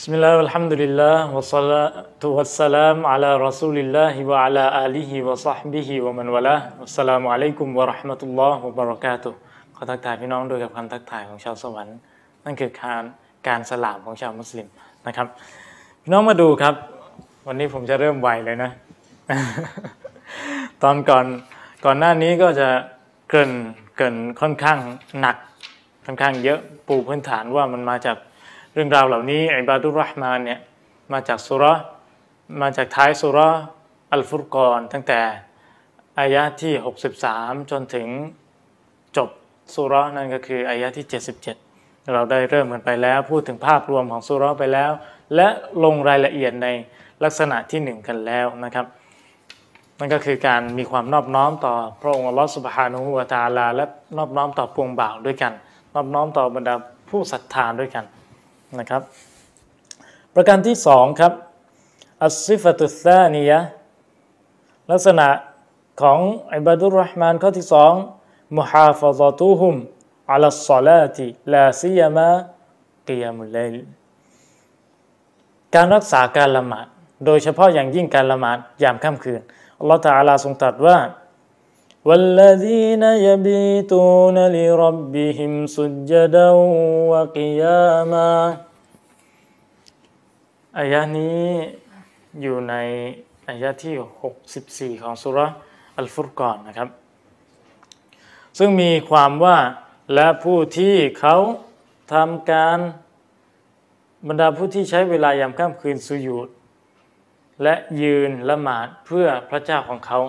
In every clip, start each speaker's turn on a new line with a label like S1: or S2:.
S1: بسم الله والحمد لله والصلاة والسلام على رسول الله وعلى آله وصحبه ومن والاه والسلام عليكم ورحمة الله وبركاته ขอทักทายพี่น้องด้วยกับคำทักทายของชาวสวรรค์ นั่นคือการการสลามของชาวมุสลิมนะครับ พี่น้องมาดูครับ วันนี้ผมจะเริ่มไวเลยนะ ตอนก่อนก่อนหน้านี้ก็จะเกรินเกรินค่อนข้างหนัก ค่อนข้างเยอะปูพื้นฐานว่ามันมาจาก เรื่องราวเหล่านี้อิบาดุรห์มานเนี่ยมาจากสุรมาจากท้ายสุรอัลฟุรกอนตั้งแต่อายะที่ 63 จนถึงจบสุรนั่นก็คืออายะที่ 77 เราได้เริ่มกันไปแล้ว พูดถึงภาพรวมของสุรไปแล้ว และลงรายละเอียดในลักษณะที่หนึ่งกันแล้วนะครับ นั่นก็คือการมีความนอบน้อมต่อพระองค์อัลลอฮฺสุบฮานุฮุวาตาลา และนอบน้อมต่อปวงบ่าวด้วยกัน นอบน้อมต่อบรรดาผู้ศรัทธาด้วยกัน นะครับ ประการที่สองครับอัสซิฟตุสซานียะลักษณะของอิบาดุรห์มานข้อที่สองมุฮาฟะซาตุฮุมอัลสลาติลาซิยามะกิยามุลเลลการรักษาการละหมาด โดยเฉพาะอย่างยิ่งการละหมาดยามค่ำคืนอัลลอฮฺตะอาลาทรงตรัสว่า والذين يبيتون لربهم سجدا وقياما อายะนี้อยู่ในอายะที่ 64 ของสุรอัลฟุรกอนนะครับ ซึ่งมีความว่าและผู้ที่เขาทำการบรรดาผู้ที่ใช้เวลายามค่ำคืนสุยูดและยืนละหมาดเพื่อพระเจ้าของเขา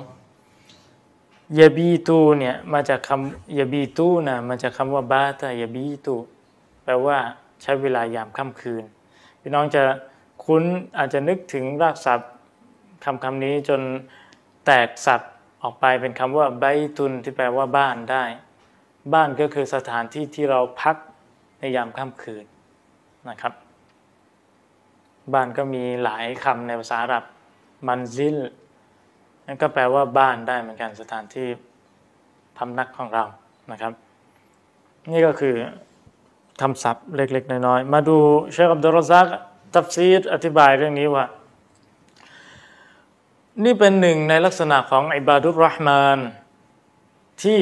S1: ยาบีตูเนี่ยมาจากคำยาบีตูนะมาจากคำว่าบาตายาบีตูแปลว่าใช้เวลายามค่ำคืน พี่น้องจะคุ้นอาจจะนึกถึงรากศัพท์คำคำนี้จนแตกศัพท์ออกไปเป็นคำว่าไบตุนที่แปลว่าบ้านได้ บ้านก็คือสถานที่ที่เราพักในยามค่ำคืนนะครับ บ้านก็มีหลายคำในภาษาอาหรับมันซิล นั่นก็แปลว่าบ้านได้เหมือนกันสถานที่พำนักของเรานะครับ นี่ก็คือคำศัพท์เล็ก ๆ น้อยๆมาดูเชคอับดุลรซักตัฟซีดอธิบายเรื่องนี้ว่า นี่เป็นหนึ่งในลักษณะของอิบาดุรห์มานที่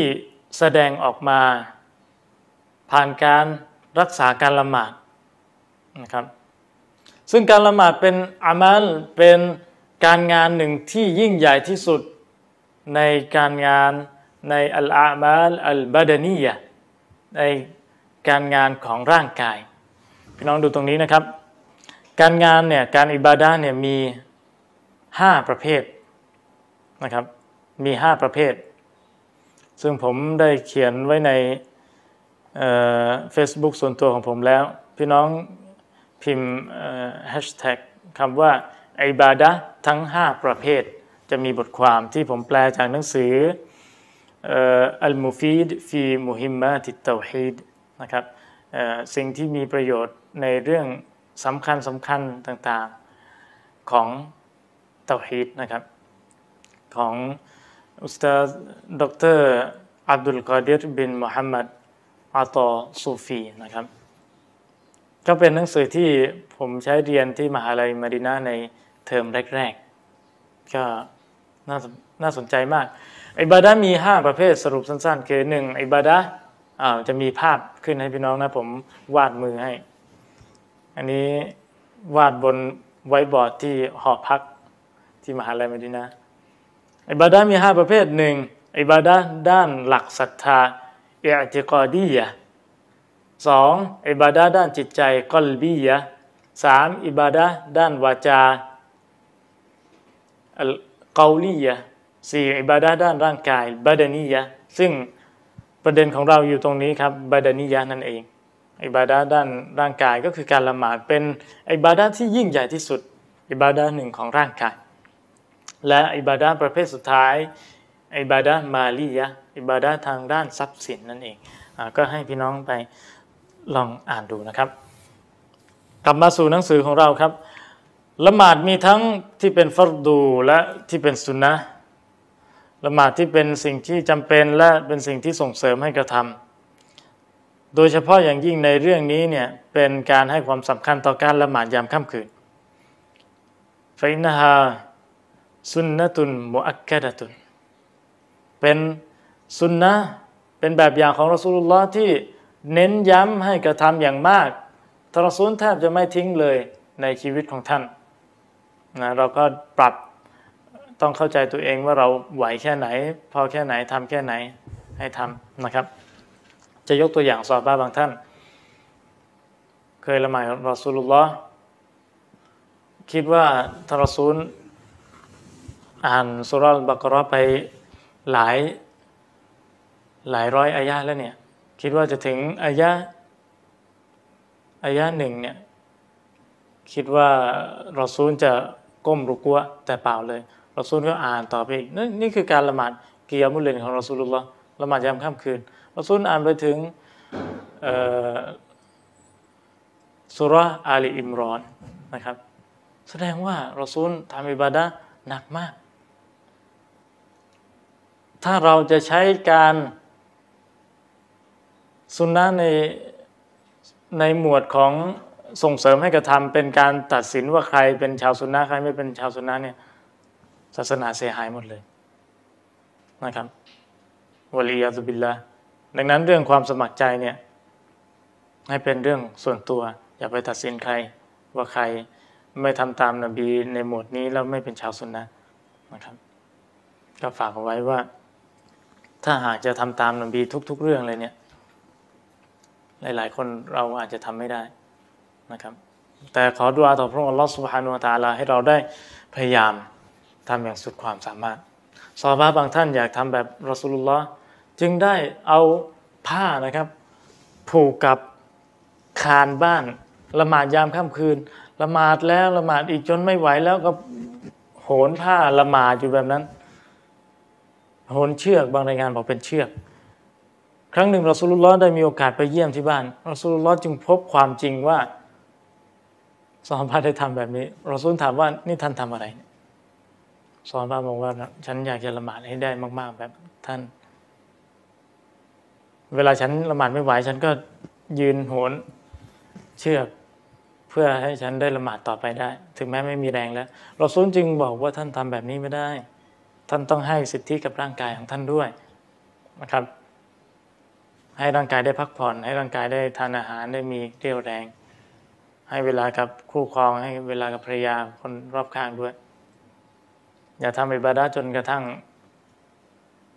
S1: แสดงออกมาผ่านการรักษาการละหมาดนะครับ ซึ่งการละหมาดเป็นอามัลเป็น การงานหนึ่งที่ยิ่งใหญ่ที่สุดในการงานในอัลอามัลอัลบาดานียะในการงานของร่างกาย พี่น้องดูตรงนี้นะครับ การงานเนี่ยการอิบาดาเนี่ยมีห้าประเภทนะครับมีห้าประเภท ซึ่งผมได้เขียนไว้ในเฟซบุ๊กส่วนตัวของผมแล้ว พี่น้องพิมพ์แฮชแท็กคำว่าعبادة ทั้ง 5 ประเภท จะมีบทความที่ผมแปลจากหนังสือالمفيد في مهمات التوحيدนะครับสิ่งที่มีประโยชน์ในเรื่องสำคัญสำคัญต่างๆของเตาฮีดนะครับ ของอุสตาดรอับดุลกาดิรบินมุฮัมมัดอาตอซูฟีนะครับ ก็เป็นหนังสือที่ผมใช้เรียนที่มหาลัยมาดินาใน เทอมแรก ๆ ก็น่าน่าสนใจมากอิบาดะมี 5 ประเภทสรุปสั้น ๆ คือหนึ่งอิบาดะอ่าจะมีภาพขึ้นให้พี่น้องนะ ผมวาดมือให้ อันนี้วาดบนไวบอร์ดที่หอพักที่มหาลัยมาดินาอิบาดะมี 5 ประเภทหนึ่งอิบาดะด้านหลักศรัทธาเอติกอดียะสองอิบาดะด้านจิตใจกอลบียะสามอิบาดะด้านวาจา อัลกาลียะสี่อิบาดะด้านร่างกายบาดานียะซึ่งประเด็นของเราอยู่ตรงนี้ครับบาดานียะนั่นเองอิบาดะด้านร่างกายก็คือการละหมาดเป็นอิบาดะที่ยิ่งใหญ่ที่สุดอิบาดะหนึ่งของร่างกาย และอิบาดะประเภทสุดท้ายอิบาดะมาลียะอิบาดะทางด้านทรัพย์สินนั่นเองอก็ให้พี่น้องไปลองอ่านดูนะครับ กลับมาสู่หนังสือของเราครับ ละหมาดมีทั้งที่เป็นฟัรดูและที่เป็นสุนนะละหมาดที่เป็นสิ่งที่จำเป็นและเป็นสิ่งที่ส่งเสริมให้กระทโดยเฉพาะอย่างยิ่งในเรื่องนี้เนี่ยเป็นการให้ความสำคัญต่อการละหมาดยามค่ำคืนฟินฮาสุนนะตุนมุอักกะดะตุนเป็นสุนนะเป็นแบบอย่างของรอสูลุลลอฮ์ที่เน้นย้ำให้กระทำอย่างมากทรสูลแทบจะไม่ทิ้งเลยในชีวิตของท่าน นะเราก็ปรับต้องเข้าใจตัวเองว่าเราไหวแค่ไหน พอแค่ไหนทำแค่ไหนให้ทำนะครับ จะยกตัวอย่างสอบบ้าบางท่าน เคยละหมาดรอสูลุลลอคิดว่าทรสูลอ่านสุรบักรอไปหลายหลายร้อยอายะแล้วเนี่ย คิดว่าจะถึงอายะอายะหนึ่งเนี่ย คิดว่ารอซูลจะ ก้มรุกัวแต่เปล่าเลยเรอซูลก็อ่านต่อไปอีกนนี่คือการละหมาดกิยามุลเลนของเรอซูลุลลอฮ์ละหมาดยามค่ำคืนเรอซูลอ่านไปถึงสุรอาลีอิมรอนนะครับ แสดงว่าเรอซูลทำอิบาดะหนักมาก ถ้าเราจะใช้การสุนนะในในหมวดของ ส่งเสริมให้กระทำเป็นการตัดสินว่าใครเป็นชาวสุนนะใครไม่เป็นชาวสุนนะเนี่ยศาสนาเสียหายหมดเลยนะครับวลียาซุบิลละดังนั้นเรื่องความสมัครใจเนี่ยให้เป็นเรื่องส่วนตัว อย่าไปตัดสินใครว่าใครไม่ทำตามนบีในหมวดนี้แล้วไม่เป็นชาวสุนนะนะครับ ก็ฝากเอาไว้ว่า ถ้าหากจะทำตามนบีทุก ๆ เรื่องเลยเนี่ย หลาย ๆ คนเราอาจจะทำไม่ได้ นะครับ แต่ขอดุอาต่อพระองค์อัลลอฮฺสุบฮานุวะตาลาให้เราได้พยายามทำอย่างสุดความสามารถซอบาบางท่านอยากทำแบบรอสุลลอฮ์จึงได้เอาผ้านะครับ ผูกกับคานบ้านละหมาดยามค่ำคืนละหมาดแล้วละหมาดอีกจนไม่ไหวแล้วก็โหนผ้าละหมาดอยู่แบบนั้น โหนเชือกบางรายงานบอกเป็นเชือก ครั้งหนึ่งรอสุลลอฮ์ได้มีโอกาสไปเยี่ยมที่บ้านรอสุลลอฮ์จึงพบความจริงว่า สอนพราได้ทำแบบนี้รอสูลถามว่านี่ท่านทำอะไร สอนพราบอกว่า ฉันอยากจะละหมาดให้ได้มาก ๆ แบบท่าน เวลาฉันละหมาดไม่ไหว ฉันก็ยืนโหนเชือกเพื่อให้ฉันได้ละหมาดต่อไปได้ ถึงแม้ไม่มีแรงแล้วรอซูลจึงบอกว่าท่านทำแบบนี้ไม่ได้ ท่านต้องให้สิทธิกับร่างกายของท่านด้วยนะครับ ให้ร่างกายได้พักผ่อน ให้ร่างกายได้ทานอาหารได้มีเรี่ยวแรง ให้เวลากับคู่ครองให้เวลากับภรรยาคนรอบข้างด้วย อย่าทำอิบาดาจนกระทั่ง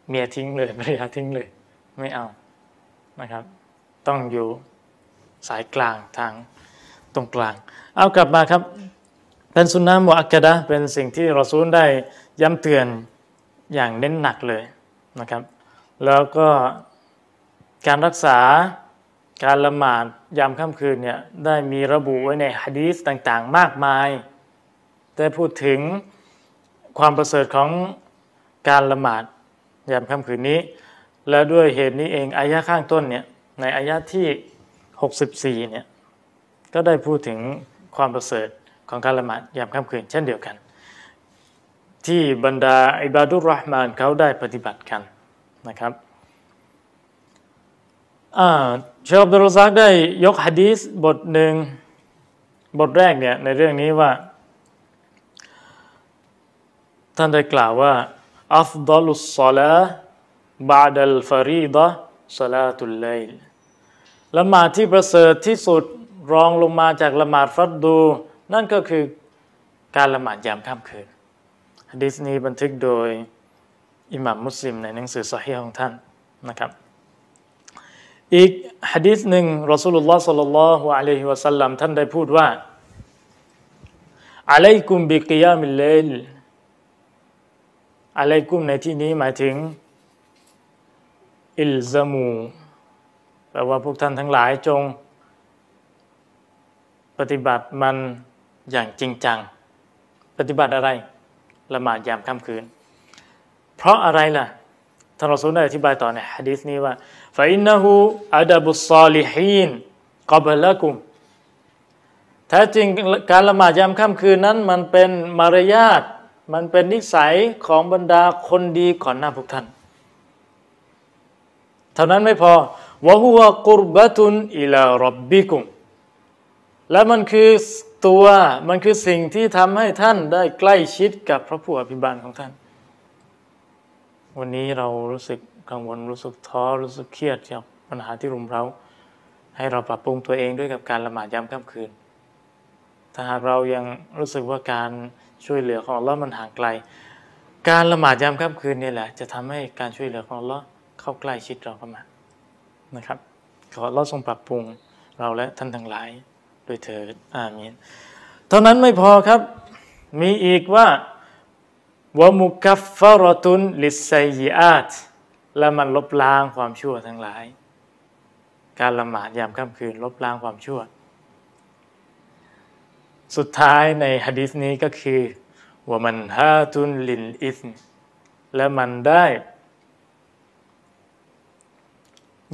S1: เมียทิ้งเลยภรรยาทิ้งเลย ไม่เอานะครับ ต้องอยู่สายกลางทางตรงกลาง เอากลับมาครับ เป็นสุนนะมุอักกะดะเป็นสิ่งที่รอซูลได้ย้ำเตือนอย่างเน้นหนักเลยนะครับ แล้วก็การรักษา การละหมาดยามค่ำคืนเนี่ยได้มีระบุไว้ในฮะดีษต่างๆ มากมาย ได้พูดถึงความประเสริฐของการละหมาดยามค่ำคืนนี้ และด้วยเหตุนี้เองอายะข้างต้นเนี่ยในอายะที่ 64เนี่ยก็ได้พูดถึงความประเสริฐของการละหมาดยามค่ำคืน เช่นเดียวกัน ที่บรรดาอิบาดุรห์มานเขาได้ปฏิบัติกันนะครับ เชคอับดุลซักได้ยกฮะดีษบทหนึ่งบทแรกเนี่ยในเรื่องนี้ว่า ท่านได้กล่าวว่าอัฟดลุสซาลาบาดัลฟารีดะสลาตุลไลลละหมาดที่ประเสริฐที่สุดรองลงมาจากละหมาดฟัดดู นั่นก็คือการละหมาดยามค่ำคืนฮะดีษนี้บันทึกโดยอิหม่ามมุสลิมในหนังสือสฮีของท่านนะครับ อีกฮะดีษหนึ่งรอสูลุลลอฮ์สัลลัลลอฮุอะลัยฮิวะสัลลัมท่านได้พูดว่าอะลัยกุมบิกิยามิลเลลอะลัยกุมในที่นี้หมายถึงอิลซามูแปลว่าพวกท่านทั้งหลายจง ปฏิบัติมันอย่างจริงจัง ปฏิบัติอะไรละหมาดยามค่ำคืน เพราะอะไรล่ะท่านรอซูลได้อธิบายต่อในฮะดีษนี้ว่า ฟาอินนหูอาดับุสซาลิฮีนกับละกุมแท้จริงการละหมาดยามค่ำคืนนั้น มันเป็นมารยาทมันเป็นนิสัยของบรรดาคนดีก่อนหน้าพวกท่าน เท่านั้นไม่พอวะฮุวะกุรบะตุนอิลารับบิกุมและมันคือตัวมันคือสิ่งที่ทำให้ท่านได้ใกล้ชิดกับพระผู้อภิบาลของท่าน วันนี้เรารู้สึก กังวลรู้สึกท้อรู้สึกเครียดจากปัญหาที่รุมเร้า ให้เราปรับปรุงตัวเองด้วยกับการละหมาดยามค่ำคืน ถ้าหากเรายังรู้สึกว่าการช่วยเหลือของเรามันห่างไกล การละหมาดยามค่ำคืนนี่แหละ จะทำให้การช่วยเหลือของเราเข้าใกล้ชิดเราเข้ามานะครับ ขอเราทรงปรับปรุงเราและท่านทั้งหลายโดยเถิดอามีนเท่านั้นไม่พอครับมีอีกว่าวะมุกัฟฟารตุนลิสไซยิอาต และมันลบล้างความชั่วทั้งหลาย การละหมาดยามค่ำคืนลบล้างความชั่ว สุดท้ายในฮะดิษนี้ก็คือว่ามันฮาตุนลินอิสและมันได้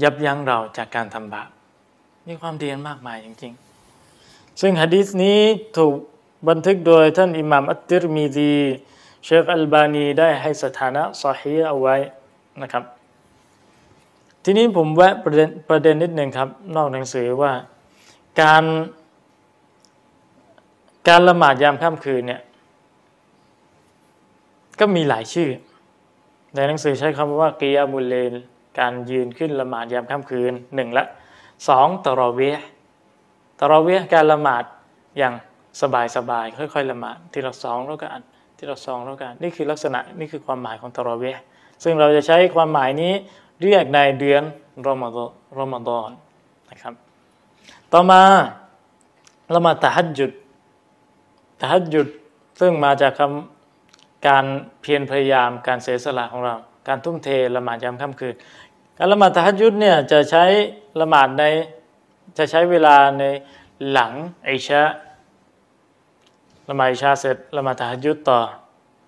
S1: ยับยั้งเราจากการทำบาปมีความดีมากมายจริงๆ ซึ่งฮะดิษนี้ถูกบันทึกโดยท่านอิหม่ามอัตติรมีดี เชคอัลบานีได้ให้สถานะซอฮีเอาไว้ นะครับ ทีนี้ผมแวะประเด็นประเด็นนิดหนึ่งครับ นอกหนังสือว่าการการละหมาดยามค่ำคืนเนี่ยก็มีหลายชื่อ ในหนังสือใช้คำว่ากิยามุลเลนการยืนขึ้นละหมาดยามค่ำคืนหนึ่งละสองตรอเวตรอเวการละหมาดอย่างสบายสบายค่อยๆละหมาดทีละสองแล้วกันทีละสองแล้วกันนี่คือลักษณะนี่คือความหมายของตรอเว ซึ่งเราจะใช้ความหมายนี้เรียกในเดือนรอมฎอนรอมฎอนนะครับ ต่อมาละมาตะฮัดจุดตะฮัดจุดซึ่งมาจากคำการเพียรพยายามการเสียสละของเรา การทุ่มเทละหมาดยามค่ำคืนการละหมาดตะฮัดยุดเนี่ยจะใช้ละหมาดในจะใช้เวลาในหลังไอชะละหมาดอิชาเสร็จละหมาดตะฮัดยุดต่อ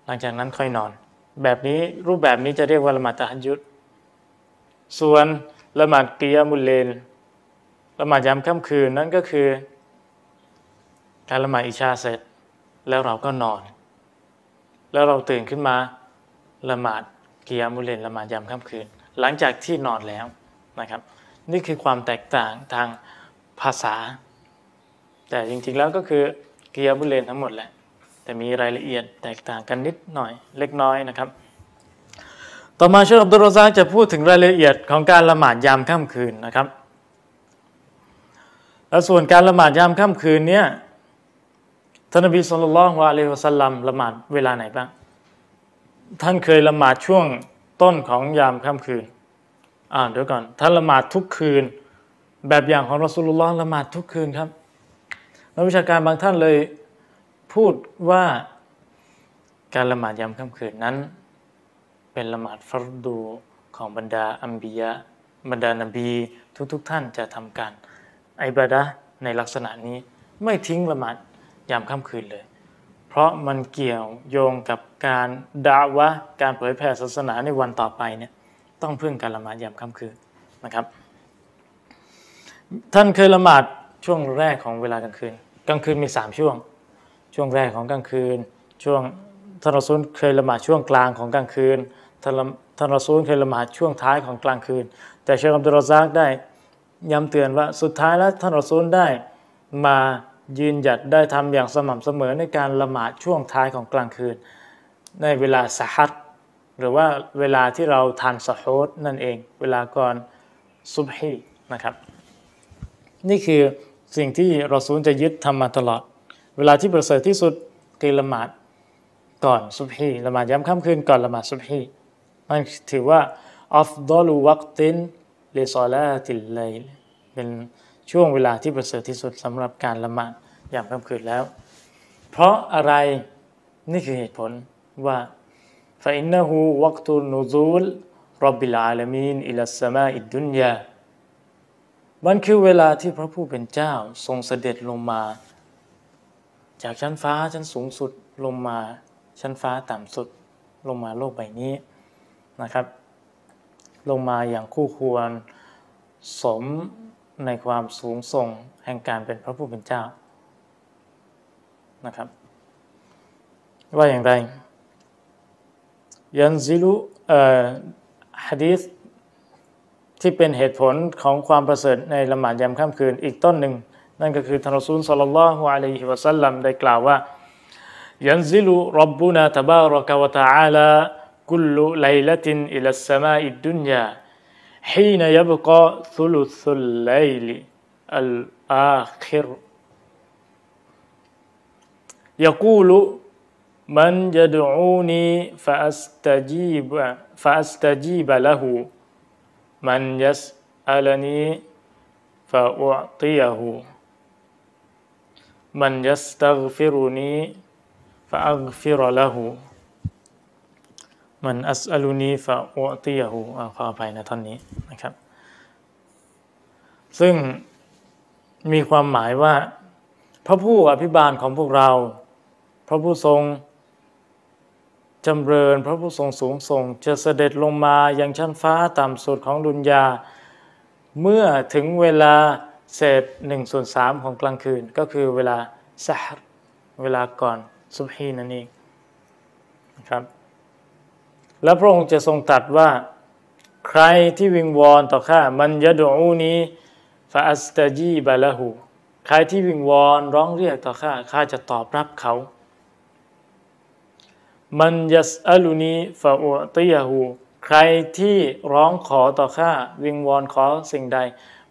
S1: หลังจากนั้นค่อยนอน แบบนี้รูปแบบนี้จะเรียกว่าละหมาดตะฮัดยุดส่วนละหมาดกิยามุลเลนละหมาดยามค่ำคืนนั่นก็คือ การละหมาดอิชาเสร็จ แล้วเราก็นอน แล้วเราตื่นขึ้นมาละหมาดกิยามุลเลนละหมาดยามค่ำคืน หลังจากที่นอนแล้วนะครับ นี่คือความแตกต่างทางภาษา แต่จริงๆแล้วก็คือเกียร์บุเลนทั้งหมดแหละ แต่มีรายละเอียดแตกต่างกันนิดหน่อยเล็กน้อยนะครับ ต่อมาเชคอับดุลรซาจะพูดถึงรายละเอียดของการละหมาดยามค่ำคืนนะครับ แล้วส่วนการละหมาดยามค่ำคืนเนี่ยท่านนบีสุลต่านละฮ์วะลัยวะสัลลัมละหมาดเวลาไหนบ้าง ท่านเคยละหมาดช่วงต้นของยามค่ำคืน อ่าเดี๋ยวก่อน ท่านละหมาดทุกคืน แบบอย่างของรอสุลลอฮ์ละหมาดทุกคืนครับนักวิชาการบางท่านเลย พูดว่าการละหมาดยามค่ำคืนนั้น เป็นละหมาดฟัรดูของบรรดาอัมบียะบรรดานบีทุกๆทท่านจะทำการอิบาดะในลักษณะนี้ไม่ทิ้งละหมาดยามค่ำคืนเลย เพราะมันเกี่ยวโยงกับการด่าวะการเผยแผ่ศาสนาในวันต่อไปเนี่ยต้องพึ่งการละหมาดยามค่ำคืนนะครับ ท่านเคยละหมาดช่วงแรกของเวลากลางคืน กลางคืนมีสามช่วง ช่วงแรกของกลางคืน ช่วงท่านรอซูลเคยละหมาดช่วงกลางของกลางคืนท่านท่านรอซูลเคยละหมาดช่วงท้ายของกลางคืน แต่เชคอับดุลรซากได้ย้ำเตือนว่าสุดท้ายแล้วท่านรอซูลได้มายืนหยัดได้ทำอย่างสม่ำเสมอในการละหมาดช่วงท้ายของกลางคืน ในเวลาสหัดหรือว่าเวลาที่เราทานสะโฮดนั่นเอง เวลาก่อนซุบฮีนะครับ นี่คือสิ่งที่เราซูลจะยึดทำมาตลอด เวลาที่ประเสริฐที่สุดคือละหมาดก่อนซุบฮีละหมาดย้ำค่ำคืนก่อนละหมาดซุบฮีนั่นถือว่าอัฟดอลูวักตินเลซอลาติลไลเป็นช่วงเวลาที่ประเสริฐที่สุดสำหรับการละหมาดย่างค่ำคืนแล้ว เพราะอะไรนี่คือเหตุผลว่าฟาอินนหูวักตุนูซูลรับบิลอาลามีนอิลัสมาอิดดุนยามันคือเวลาที่พระผู้เป็นเจ้าทรงเสด็จลงมา จากชั้นฟ้าชั้นสูงสุดลงมาชั้นฟ้าต่ำสุดลงมาโลกใบนี้นะครับ ลงมาอย่างคู่ควรสมในความสูงส่งแห่งการเป็นพระผู้เป็นเจ้านะครับ ว่าอย่างไร ยันซิลุฮะดีษที่เป็นเหตุผลของความประเสริฐในละหมาดยามค่ำคืนอีกต้นหนึ่ง นั่นก็คือท่านรอซูลสัลลัลลอฮุอะลัยฮิวะสัลลัมได้กล่าวว่า ينزل ربنا تبارك وتعالى كل ليلة إلى السماء الدنيا حين يبقى ثلث الليل الآخر يقول من يدعوني فأستجيب فأستجيب له من يسألني فأعطيه มันยัสตัฆฟิรุนีฟะอัฆฟิรละหูมันอัสอลูนีฟะอุติยะหูขออภัยนะท่อนนี้นะครับ ซึ่งมีความหมายว่า พระผู้อภิบาลของพวกเรา พระผู้ทรงจำเริญพระผู้ทรงสูงส่ง จะเสด็จลงมาอย่างชั้นฟ้าต่ำสุดของดุนยา เมื่อถึงเวลา เศษหนึ่งส่วนสามของกลางคืน ก็คือเวลาสหรเวลาก่อนซุบฮีนั่นเองนะครับแล้วพระองค์จะทรงตัดว่า ใครที่วิงวอนต่อข้าمن يدعوني فأستجيب لهใครที่วิงวอนร้องเรียกต่อข้าข้าจะตอบรับเขา من يسألني فأعطيهใครที่ร้องขอต่อข้าวิงวอนขอสิ่งใด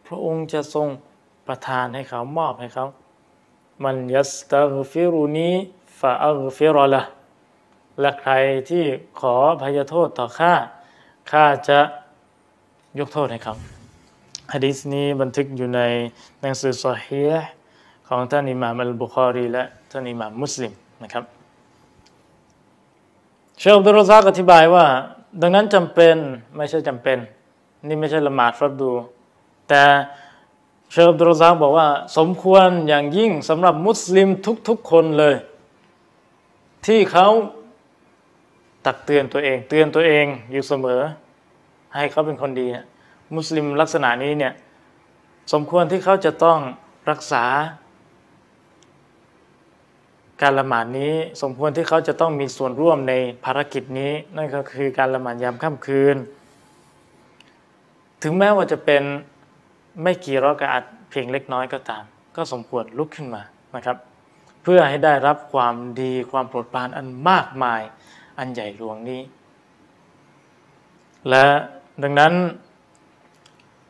S1: พระองค์จะทรง ประทานให้เขามอบให้เขาمن يستغفرني فأغفر لهและใครที่ขอพยโทษต่อข้าข้าจะยกโทษให้เขาฮะดีษนี้บันทึกอยู่ในหนังสือซอฮีของท่านอิหม่ามอัลบุคอรีและท่านอิหม่ามมุสลิมนะครับเชคอับดุลรซากอธิบายว่า ดังนั้นจำเป็นไม่ใช่จำเป็น นี่ไม่ใช่ละหมาดฟัดดู แต่ เชคอับดุลรซากบอกว่า สมควรอย่างยิ่งสำหรับมุสลิมทุกๆคนเลย ที่เขาตักเตือนตัวเอง เตือนตัวเองอยู่เสมอ ให้เขาเป็นคนดี มุสลิมลักษณะนี้เนี่ยสมควรที่เขาจะต้องรักษา การละหมาดนี้ สมควรที่เขาจะต้องมีส่วนร่วมในภารกิจนี้ นั่นก็คือการละหมาดยามค่ำคืน ถึงแม้ว่าจะเป็น ไม่กี่รอยกะอัดเพียงเล็กน้อยก็ตาม ก็สมควรลุกขึ้นมานะครับ เพื่อให้ได้รับความดีความโปรดปรานอันมากมายอันใหญ่หลวงนี้ และดังนั้น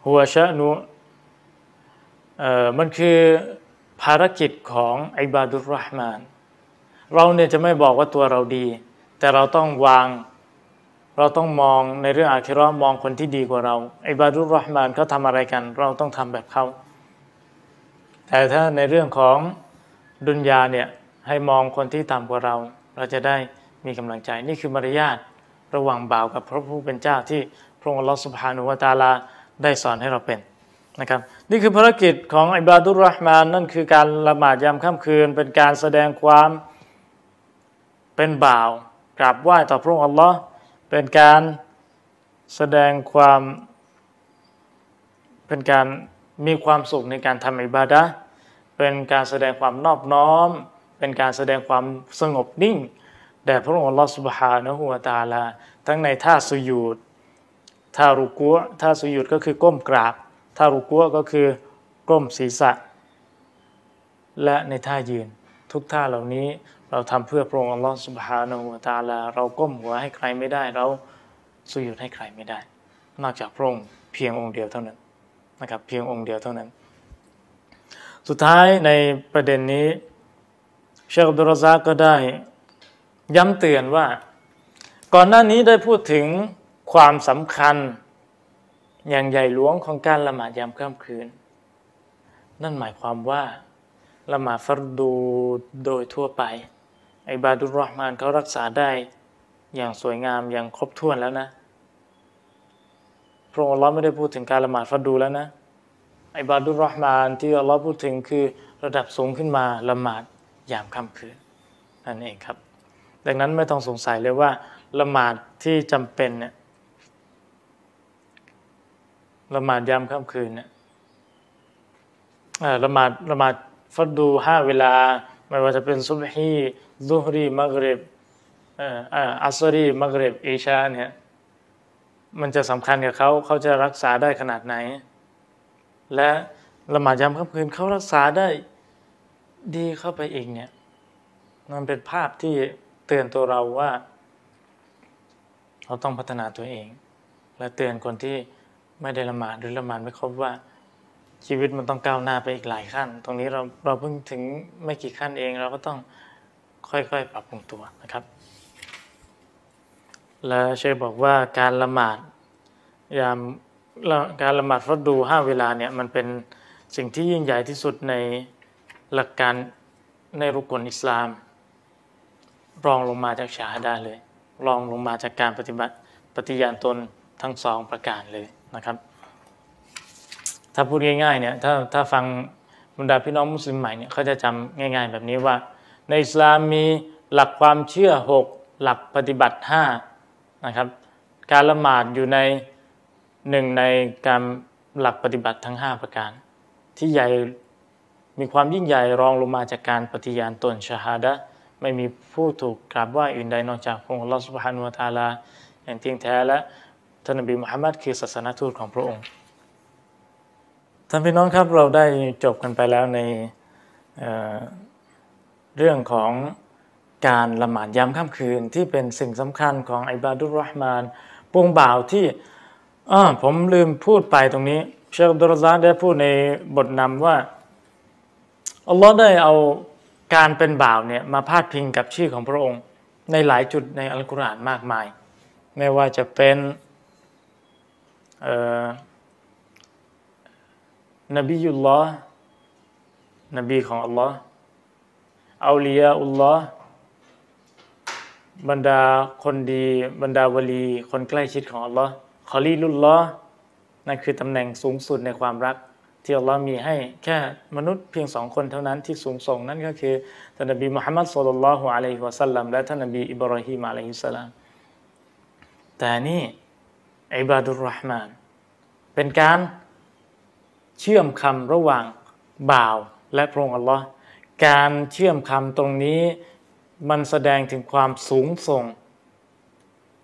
S1: หัวชะนุมันคือภารกิจของอิบาดุลรห์มาน เราเนี่ยจะไม่บอกว่าตัวเราดี แต่เราต้องวาง เราต้องมองในเรื่องอาคิรอมองคนที่ดีกว่าเราอิบาดุรห์มานเขาทำอะไรกัน เราต้องทำแบบเขาแต่ถ้าในเรื่องของดุนยาเนี่ยให้มองคนที่ต่ำกว่าเรา เราจะได้มีกำลังใจ นี่คือมารยาทระหว่างบ่าวกับพระผู้เป็นเจ้าที่พระองค์ลอสุภานุวตาลาได้สอนให้เราเป็นนะครับนี่คือภารกิจของอิบาดุรห์มานนั่นคือการละหมาดยามค่ำคืน เป็นการแสดงความเป็นบ่าวกราบไหว้ต่อพระองค์อัลลอฮ์ เป็นการแสดงความเป็นการมีความสุขในการทำอิบาดะเป็นการแสดงความนอบน้อม เป็นการแสดงความสงบนิ่งแด่พระองค์ลอสุบฮานะฮูวตาลา ทั้งในท่าสุยูดท่ารุกัวท่าสุยูดก็คือก้มกราบท่ารุกัวก็คือก้มศีรษะ และในท่ายืน ทุกท่าเหล่านี้ เราทำเพื่อพระองค์ลอสุบฮานะฮูวาตาลา เราก้มหัวให้ใครไม่ได้ เราสุยูดให้ใครไม่ได้ นอกจากพระองค์เพียงองค์เดียวเท่านั้นนะครับ เพียงองค์เดียวเท่านั้น สุดท้ายในประเด็นนี้เชคอับดุลรซาก็ได้ ย้ำเตือนว่า ก่อนหน้านี้ได้พูดถึงความสำคัญอย่างใหญ่หลวงของการละหมาดยามค่ำคืน นั่นหมายความว่าละหมาดฟัรดูโดยทั่วไป อบาดุลรอห์มานเขารักษาได้อย่างสวยงามอย่างครบถ้วนแล้วนะพระองค์อัลลอฮ์ไม่ได้พูดถึงการละหมาดฟัรดูแล้วนะไอบาดุลรอห์มานที่อัลลอฮ์พูดถึงคือระดับสูงขึ้นมาละหมาดยามค่ำคืนนั่นเองครับ ดังนั้นไม่ต้องสงสัยเลยว่าละหมาดที่จำเป็นเนี่ยละหมาดยามค่ำคืนเนี่ยละหมาดละหมาดฟัดดูห้าเวลา ไม่ว่าจะเป็นซุบฮี ซุฮรีมักริบอัสรีมักริบอิชาเนี่ยมันจะสำคัญกับเขาเขาจะรักษาได้ขนาดไหน และละหมาดยามค่ำคืนเขารักษาได้ดีเข้าไปอีกเนี่ยมันเป็นภาพที่เตือนตัวเราว่า เราต้องพัฒนาตัวเอง และเตือนคนที่ไม่ได้ละหมาดหรือละหมาดไม่ครบว่าชีวิตมันต้องก้าวหน้าไปอีกหลายขั้น ตรงนี้เราเราเพิ่งถึงไม่กี่ขั้นเอง เราก็ต้อง ค่อยๆ ปรับปรุงตัวนะครับ และเชฟบอกว่าการละหมาดยามการละหมาดฟัดดูห้าเวลาเนี่ยมันเป็นสิ่งที่ยิ่งใหญ่ที่สุดในหลักการในรุกลอิสลาม รองลงมาจากชาฮดาเลย รองลงมาจากการปฏิบัติปฏิญาณตนทั้งสองประการเลยนะครับ ถ้าพูดง่ายๆเนี่ยถ้าถ้าฟังบรรดาพี่น้องมุสลิมใหม่เนี่ยเขาจะจำง่าย ๆ แบบนี้ว่า ในอิสลามมีหลักความเชื่อหกหลักปฏิบัติห้านะครับการละหมาดอยู่ในหนึ่งในการหลักปฏิบัติทั้ง 5 ประการ ที่ใหญ่มีความยิ่งใหญ่รองลงมาจากการปฏิญาณตนชาฮาดะไม่มีผู้ถูกกราบไหว้อื่นใดนอกจากพระองค์ลอสุบฮานุวาตาลา อย่างจริงแท้และท่านนบีมุฮัมมัดคือศาสนทูตของพระองค์ท่านพี่น้องครับเราได้จบกันไปแล้วใน เรื่องของการละหมาดยามค่ำคืนที่เป็นสิ่งสำคัญของอิบาดุลรห์มานปวงบ่าวที่อ๋อผมลืมพูดไปตรงนี้ เชคดุรซาได้พูดในบทนำว่าอัลลอฮ์ได้เอาการเป็นบ่าวเนี่ยมาพาดพิงกับชื่อของพระองค์ ในหลายจุดในอัลกุรอานมากมาย ไม่ว่าจะเป็นนบียุลลอฮ์นบีของอัลลอฮ์ อัลียอุลลอฮ์บรรดาคนดีบรรดาวลีคนใกล้ชิดของอัลลอฮ์คอลีลุลลอฮ์นั่นคือตำแหน่งสูงสุดในความรัก ที่อัลลอฮ์มีให้แค่มนุษย์เพียงสองคนเท่านั้นที่สูงส่งนั่นก็คือท่านนบีมุฮัมมัดสุลลัลลอฮุอะลัยฮิวะสัลลัมและท่านนบีอิบราฮิมอะลัยฮิสสลามแต่นี่อิบาดุลรห์มาน เป็นการเชื่อมคำระหว่างบ่าวและพระองค์อัลลอฮ์ การเชื่อมคำตรงนี้มันแสดงถึงความสูงส่ง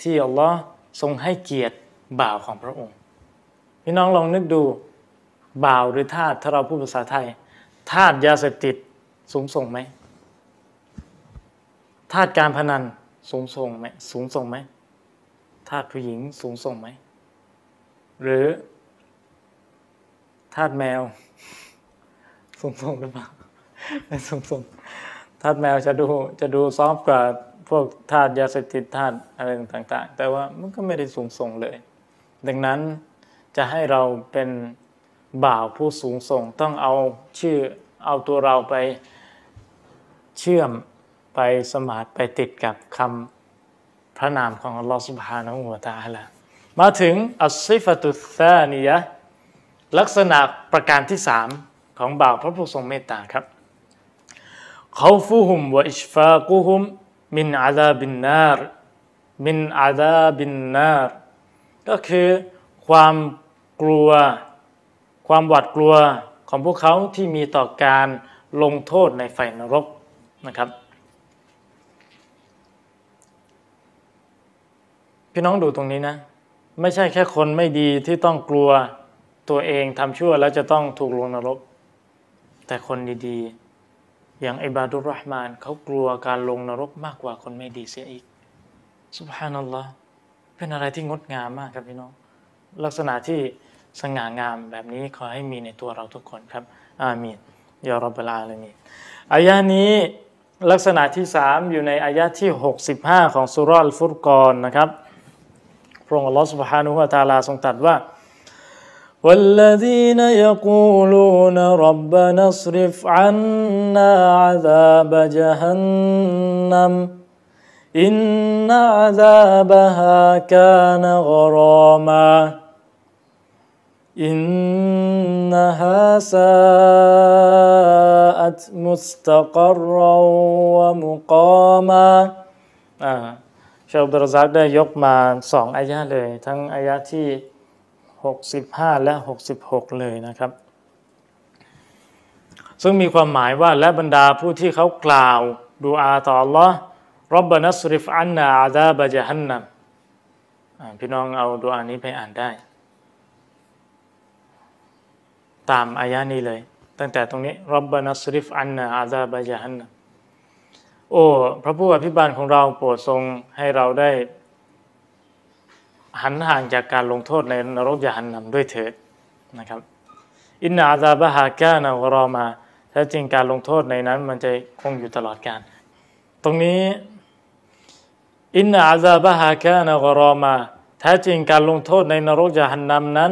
S1: ที่อัลลอฮ์ทรงให้เกียรติบ่าวของพระองค์ พี่น้องลองนึกดูบ่าวหรือทาสถ้าเราพูดภาษาไทยทาสยาเสพติดสูงส่งไหมทาสการพนันสูงส่งไหมสูงส่งไหมทาสผู้หญิงสูงส่งไหม หรือทาสแมว สูงส่งหรือเปล่า สูงส่งทาสแมวจะดูจะดูซอฟกว่าพวกธาตุยาเสพติดธาตุอะไรต่าง ๆ แต่ว่ามันก็ไม่ได้สูงส่งเลย ดังนั้นจะให้เราเป็นบ่าวผู้สูงส่งต้องเอาชื่อเอาตัวเราไปเชื่อมไปสมาธิไปติดกับคำพระนามของอัลลอฮฺสุบฮานาหูวาตาละมาถึงอัสซิฟตุซานียะลักษณะประการที่สามของบ่าวพระผู้ทรงเมตตาครับ เขาฟูฮุมวะอิชฟากุฮุมมินอาดาบินนารมินอาดาบินนารก็คือความกลัว ความหวาดกลัวของพวกเขาที่มีต่อการลงโทษในไฟนรกนะครับพี่น้องดูตรงนี้นะ ไม่ใช่แค่คนไม่ดีที่ต้องกลัวตัวเองทำชั่วแล้วจะต้องถูกลงนรก แต่คนดีๆ อย่างไอบาดุรห์มานเขากลัวการลงนรกมากกว่าคนไม่ดีเสียอีกสุบฮานัลลอฮ์เป็นอะไรที่งดงามมากครับพี่น้อง ลักษณะที่สง่างามแบบนี้ขอให้มีในตัวเราทุกคนครับ อามีนยารับลาลามีนอายะนี้ลักษณะที่ 3 อยู่ในอายะที่ 65 ของสุรอลฟุรกอนนะครับ พระองค์อัลลอฮ์สุบฮานุฮะตาลาทรงตรัสว่า والذين يقولون ربنا اصرف عنا عذاب جهنم إن عذابها كان غراما إنها ساءت مستقرا ومقاما อ่าเชลบรซักได้ยกมาสองอายะเลย ทั้งอายะที่ 65 และ 66 เลยนะครับ ซึ่งมีความหมายว่าและบรรดาผู้ที่เขากล่าวดูอาต่อ Allah รับบนัสริฟอันนาอาดาบะจฮันนัมพี่น้องเอาดูอานี้ไปอ่านได้ ตามอายะนี้เลย ตั้งแต่ตรงนี้รับบานัสริฟอันนาอาซาบะยะฮันนะโอ้ พระผู้อภิบาลของเราโปรดทรงให้เราได้ หันห่างจากการลงโทษในนรกยะหันนำด้วยเถิดนะครับ อินนาอาซาบะฮากานาวรอมาแท้จริงการลงโทษในนั้นมันจะคงอยู่ตลอดกาลตรงนี้อินนาอาซาบะฮากานากรอมาแท้จริงการลงโทษในนรกยะหันนำนั้น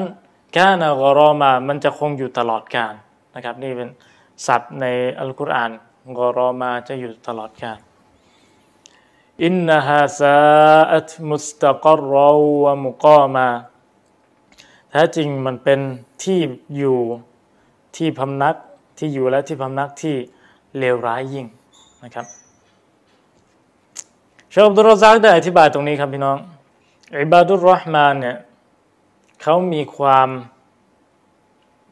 S1: กานากรอมามันจะคงอยู่ตลอดกาลนะครับ นี่เป็นศัพท์ในอัลกุรอานกรอมาจะอยู่ตลอดกาล อินนาฮาซาอัตมุสตะกรรวะมุกอมาแท้จริงมันเป็นที่อยู่ที่พำนักที่อยู่และที่พำนักที่เลวร้ายยิ่งนะครับชคอับดุลรซักได้อธิบายตรงนี้ครับพี่น้องอิบาดุลรอห์มานเนี่ยเขามีความ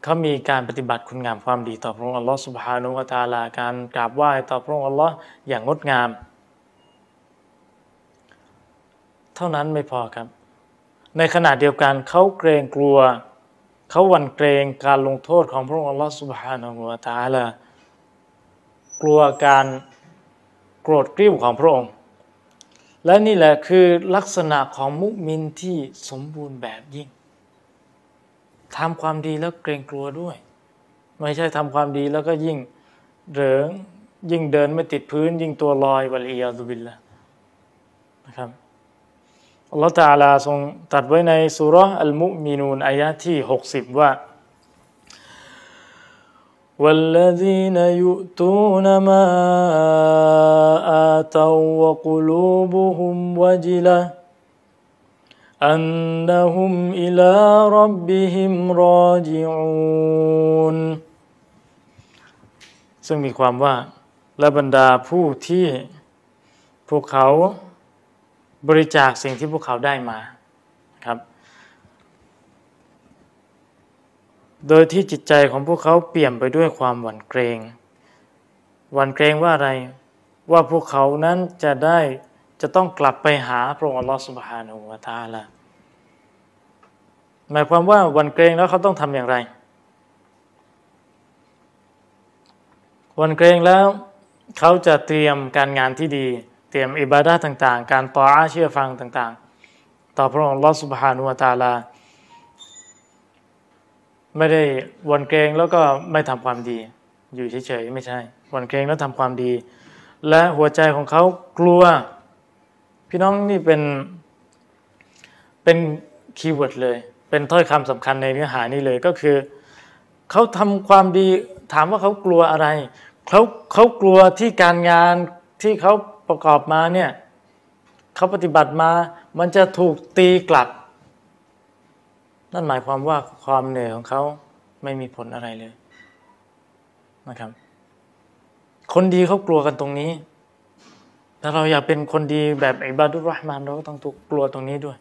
S1: เขามีการปฏิบัติคุณงามความดีต่อพระองค์อัลลอฮ์สุบฮานุวะตาลาการกราบไหว้ต่อพระองค์อัลลอฮ์อย่างงดงาม เท่านั้นไม่พอครับ ในขณะเดียวกันเขาเกรงกลัว เขาหวั่นเกรงการลงโทษของพระองค์อัลลอฮฺสุบฮานาหูวาตาละกลัวการโกรธกริ้วของพระองค์ และนี่แหละคือลักษณะของมุมินที่สมบูรณ์แบบยิ่งทำความดีแล้วเกรงกลัวด้วย ไม่ใช่ทำความดีแล้วก็ยิ่งเหริงยิ่งเดินไม่ติดพื้น ยิ่งตัวลอยวะลียาซุบิลละนะครับ อัลลอฮฺตาลาทรงตัดไว้ในสุรอัลมุมินูนอายะที่หกสิบว่า والذين يؤتون ما آتوا وقلوبهم وجلة أنهم إلى ربهم راجعون ซึ่งมีความว่าและบรรดาผู้ที่พวกเขา บริจาคสิ่งที่พวกเขาได้มาครับ โดยที่จิตใจของพวกเขาเปี่ยมไปด้วยความหวั่นเกรงหวั่นเกรงว่าอะไรว่าพวกเขานั้นจะได้จะต้องกลับไปหาพระองค์อัลลอฮฺสุบฮานาหูวาตาละหมายความว่าหวั่นเกรงแล้วเขาต้องทำอย่างไรหวั่นเกรงแล้วเขาจะเตรียมการงานที่ดี เตรียมอิบาดาต่าง ๆ การต่ออาเชื่อฟังต่าง ๆ ต่อพระองค์ลอสุบฮานาหูวตาลา ไม่ได้วันเกรงแล้วก็ไม่ทำความดี อยู่เฉยๆไม่ใช่วันเกรงแล้วทำความดี และหัวใจของเขากลัว พี่น้องนี่เป็นเป็นคีย์เวิร์ดเลย เป็นถ้อยคำสำคัญในเนื้อหานี้เลยก็คือเขาทำความดีถามว่าเขากลัวอะไรเขาเขากลัวที่การงานที่เขา ประกอบมาเนี่ยเขาปฏิบัติมา มันจะถูกตีกลับ นั่นหมายความว่าความเหนื่อยของเขาไม่มีผลอะไรเลยนะครับ คนดีเขากลัวกันตรงนี้ ถ้าเราอยากเป็นคนดีแบบعباد الرحمنเราก็ต้องถูกกลัวตรงนี้ด้วย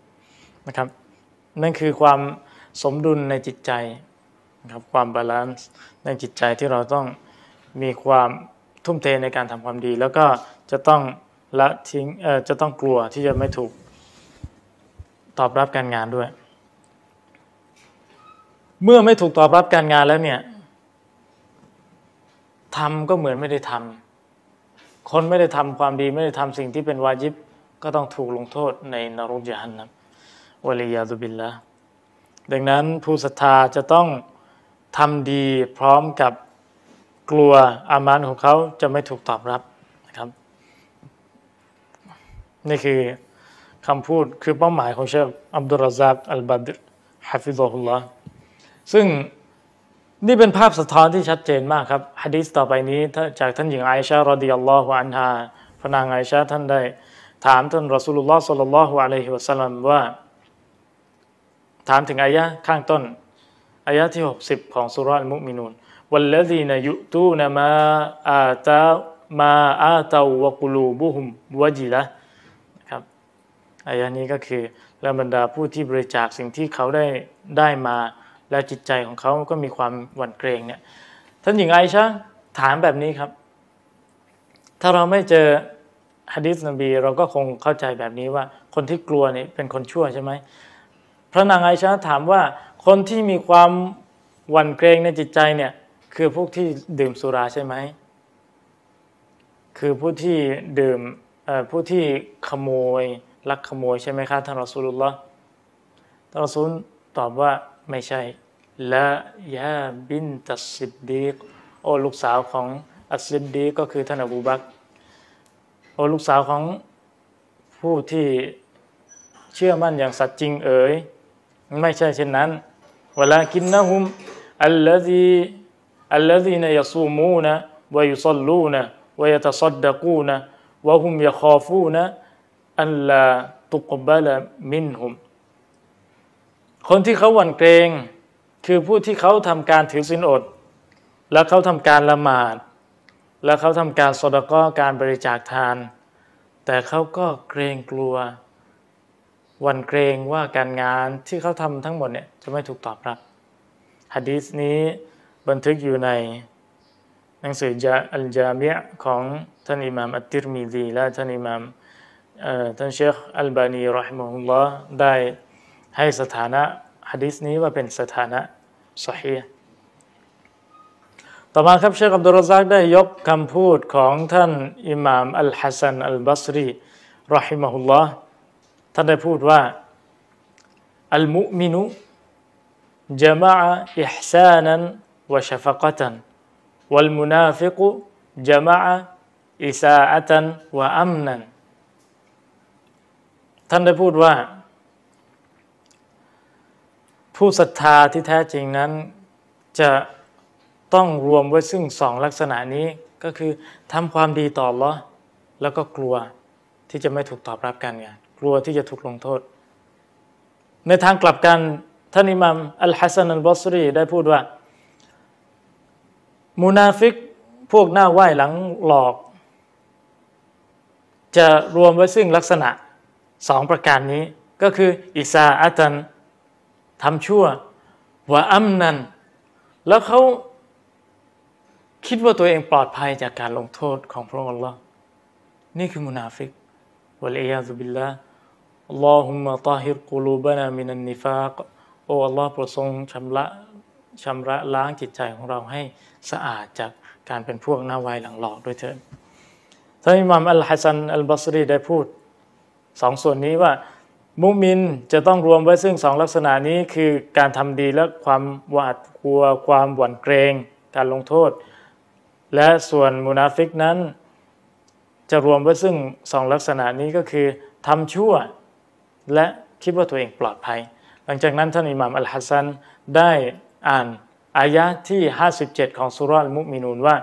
S1: นะครับ นั่นคือความสมดุลในจิตใจนะครับความ balanceในจิตใจที่เราต้องมีความ ทุ่มเทในการทำความดี แล้วก็จะต้องละทิ้งเอ่อจะต้องกลัวที่จะไม่ถูกตอบรับการงานด้วย เมื่อไม่ถูกตอบรับการงานแล้วเนี่ยทำก็เหมือนไม่ได้ทำคนไม่ได้ทำความดีไม่ได้ทำสิ่งที่เป็นวาจิบ ก็ต้องถูกลงโทษในนรกยานนะวลียาตุบิลละดังนั้นผู้ศรัทธาจะต้องทำดีพร้อมกับ กลัวอามานของเขาจะไม่ถูกตอบรับนะครับ นี่คือคำพูดคือเป้าหมายของเชฟอับดุลราซักอัลบัดฮะฟิซุลลอฮ์ซึ่งนี่เป็นภาพสะท้อนที่ชัดเจนมากครับฮะดีษต่อไปนี้จากท่านหญิงไอชารอดิยัลลอฮุอันฮาพนางไอชาท่านได้ ถามท่านรอสูลุลลอฮ์สัลลัลลอฮุอะลัยฮิวะสัลลัมว่า ถามถึงอายะข้างต้นอายะที่ 60 ของสุรอัลมุมินูน วัลลซีนยุตูนมาอาตามาอาตาวะกุลูบุฮุมวะจิละครับอายะนี้ก็คือและบรรดาผู้ที่บริจาคสิ่งที่เขาได้ได้มา แล้วจิตใจของเขาก็มีความหวั่นเกรงเนี่ยท่านหญิงไอชาถามแบบนี้ครับ ถ้าเราไม่เจอฮะดิษนบีเราก็คงเข้าใจแบบนี้ว่า คนที่กลัวนี่เป็นคนชั่วใช่ไหมพระนางไอชาถามว่าคนที่มีความหวั่นเกรงในจิตใจเนี่ย คือพวกที่ดื่มสุราใช่ไหม คือผู้ที่ดื่มผู้ที่ขโมยลักขโมยใช่ไหมครับท่านรอสูลุลลอฮ์ท่านรอสูลตอบว่าไม่ใช่لا يا بنت الصديقโอ้ลูกสาวของอัสซิดดีก็คือท่านอบูบักโอ้ลูกสาวของผู้ที่เชื่อมั่นอย่างสัตย์จริงเอ๋ยไม่ใช่เช่นนั้นเวลากินนะฮุมอัลลอัลลซีนยซูมูนะฮุ มยะคอฟูนะอัลลาตุกบะลมินฮุมคนที่เขาหวั่นเกรง คือผู้ที่เขาทำการถือศีลอด แล้วเขาทำการละหมาด แล้วเขาทำการสดก็การบริจาคทาน แต่เขาก็เกรงกลัวหวั่นเกรงว่าการงานที่เขาทำทั้งหมดเนี่ยจะไม่ถูกตอบรับฮะดีษนี้ บันทึกอยู่ในหนังสือจาอัลจามียของท่านอิหม่ามอัตติรมีดีและท่านอิหม่ามท่านเชคอัลบานีรอฮิมุลลอฮ์ได้ให้สถานะฮะดีษนี้ว่าเป็นสถานะสฮีต่อมาครับเชคอับดุลรซักได้ยกคำพูดของท่านอิหม่ามอัลฮัสซันอัลบัสรีรอฮิมฮุลลอฮ์ท่านได้พูดว่าอัลมุมินุ วชฟกตันวัลมุนาฟิกุจามะอิซาอัตันวะอัมนันท่านได้พูดว่า ผู้ศรัทธาที่แท้จริงนั้น จะต้องรวมไว้ซึ่งสองลักษณะนี้ก็คือทำความดีต่ออัลลอฮ์แล้วก็กลัวที่จะไม่ถูกตอบรับการงาน กลัวที่จะถูกลงโทษ ในทางกลับกันท่านอิมามอัลฮัสซันอัลบอสรีได้พูดว่า มูนาฟิกพวกหน้าไหว้หลังหลอก จะรวมไว้ซึ่งลักษณะสองประการนี้ ก็คืออิซาอัตันทำชั่ววะอัมนัน แล้วเขาคิดว่าตัวเองปลอดภัยจากการลงโทษของพระองค์ล l l a นี่คือมุนาฟิกวะลัยาซุบิลลาอัลลอฮุมะตาฮิรกุลูบานามินันนิฟากโอ้อัลลอฮ์โปรดทรงชำระชำระล้างจิตใจของเราให้ สะอาดจากการเป็นพวกหน้าไหว้หลังหลอกด้วยเถิดท่านอิมามอัลฮัสซันอัลบัสรีได้พูดสองส่วนนี้ว่ามุมินจะต้องรวมไว้ซึ่งสองลักษณะนี้คือการทำดีและความหวาดกลัวความหวั่นเกรงการลงโทษ และส่วนมุนาฟิกนั้น จะรวมไว้ซึ่งสองลักษณะนี้ก็คือทำชั่ว และคิดว่าตัวเองปลอดภัย หลังจากนั้นท่านอิหม่ามอัลฮัสซันได้อ่าน อายะที่ 57 ของสุรัลมุมินูนว่า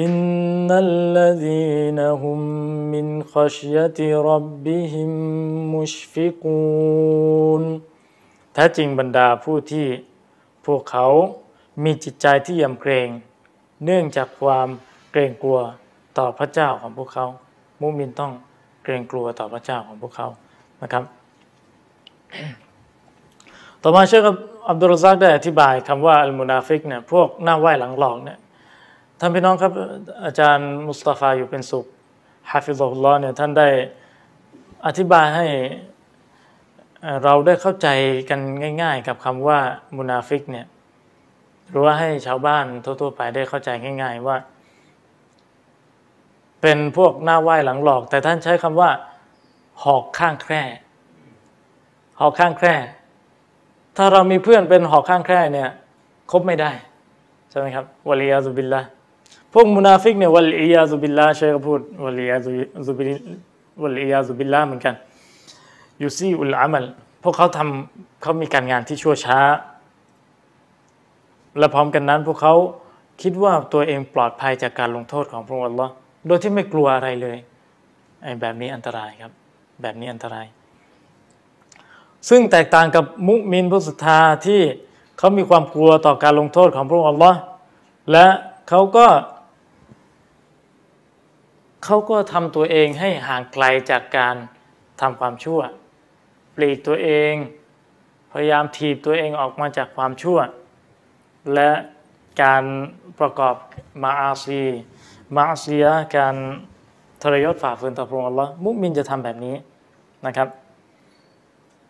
S1: إن الذين هم من خشية ربهم مشفقونแท้จริงบรรดาผู้ที่พวกเขามีจิตใจที่ยำเกรง เนื่องจากความเกรงกลัวต่อพระเจ้าของพวกเขา มุมินต้องเกรงกลัวต่อพระเจ้าของพวกเขานะครับ ต่อมาเชคอับดุรร็อซซากได้อธิบายคำว่าอัลมุนาฟิกเนี่ยพวกหน้าไหว้หลังหลอกเนี่ยท่านพี่น้องครับอาจารย์มุสตาฟาอยู่เป็นสุขحفظه اللهเนี่ยท่านได้อธิบายให้เราได้เข้าใจกันง่าย ๆ กับคำว่ามุนาฟิกเนี่ยหรือว่าให้ชาวบ้านทั่วๆไปได้เข้าใจง่าย ๆว่า เป็นพวกหน้าไหว้หลังหลอก แต่ท่านใช้คำว่า หอกข้างแคร่หอกข้างแคร่ ถ้าเรามีเพื่อนเป็นหอกข้างแคร่เนี่ยคบไม่ได้ใช่ไหมครับوالعياذ بالله พวกมุนาฟิกเนี่ยوالعياذ بالله ใช่ก็พูดوالعياذ بال والعياذ باللهเหมือนกันيسيء العملพวกเขาทำเขามีการงานที่ชั่วช้า และพร้อมกันนั้น พวกเขาคิดว่าตัวเองปลอดภัยจากการลงโทษของพระองค์โดยที่ไม่กลัวอะไรเลยไอ้แบบนี้อันตรายครับ แบบนี้อันตราย ซึ่งแตกต่างกับมุมินผู้ศรัทธาที่เขามีความกลัวต่อการลงโทษของพระองค์อัลลอฮ์และเขาก็เขาก็ทำตัวเองให้ห่างไกลจากการทำความชั่ว ปลีกตัวเอง พยายามถีบตัวเองออกมาจากความชั่ว และการประกอบมาอาซีมาเสียการทรยศฝ่าฝืนต่อพระองค์อัลลอฮ์มุมินจะทำแบบนี้นะครับ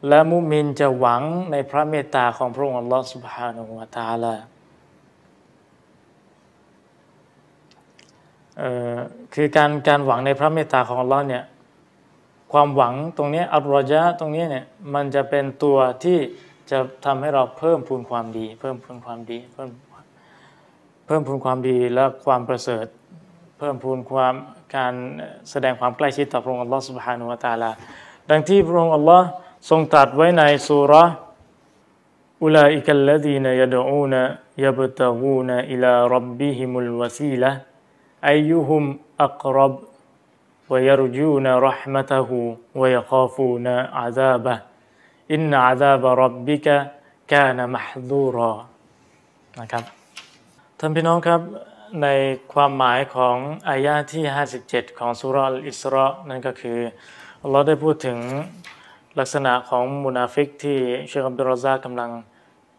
S1: และมุมินจะหวังในพระเมตตาของพระองค์อัลลอฮ์ سبحانه และ تعالى คือการการหวังในพระเมตตาของอัลลอฮ์เนี่ยความหวังตรงนี้อัลรอยะตรงนี้เนี่ยมันจะเป็นตัวที่จะทำให้เราเพิ่มพูนความดี เพิ่มพูนความดีเพิ่มเพิ่มพูนความดีและความประเสริฐ เพิ่มพูนความการแสดงความใกล้ชิดต่อพระองค์อัลลอฮ์ سبحانه และ تعالى ดังที่พระองค์อัลลอฮ์ ทรงตรัสไว้ในสุรอุลาอิกัลลดีนยดอูนยบตะกูนอิลารับบิฮิมุลวะซีละอายุฮุมอักรับ ويرجون رحمته ويخافون عذابه إن عذاب ربك كان محذورا นะครับท่านพี่น้องครับในความหมายของอายะที่ 57 ของสุรอัลอิสรานั่นก็คือเราได้พูดถึง ลักษณะของมุนาฟิกที่เชคอับดุลรซากำลัง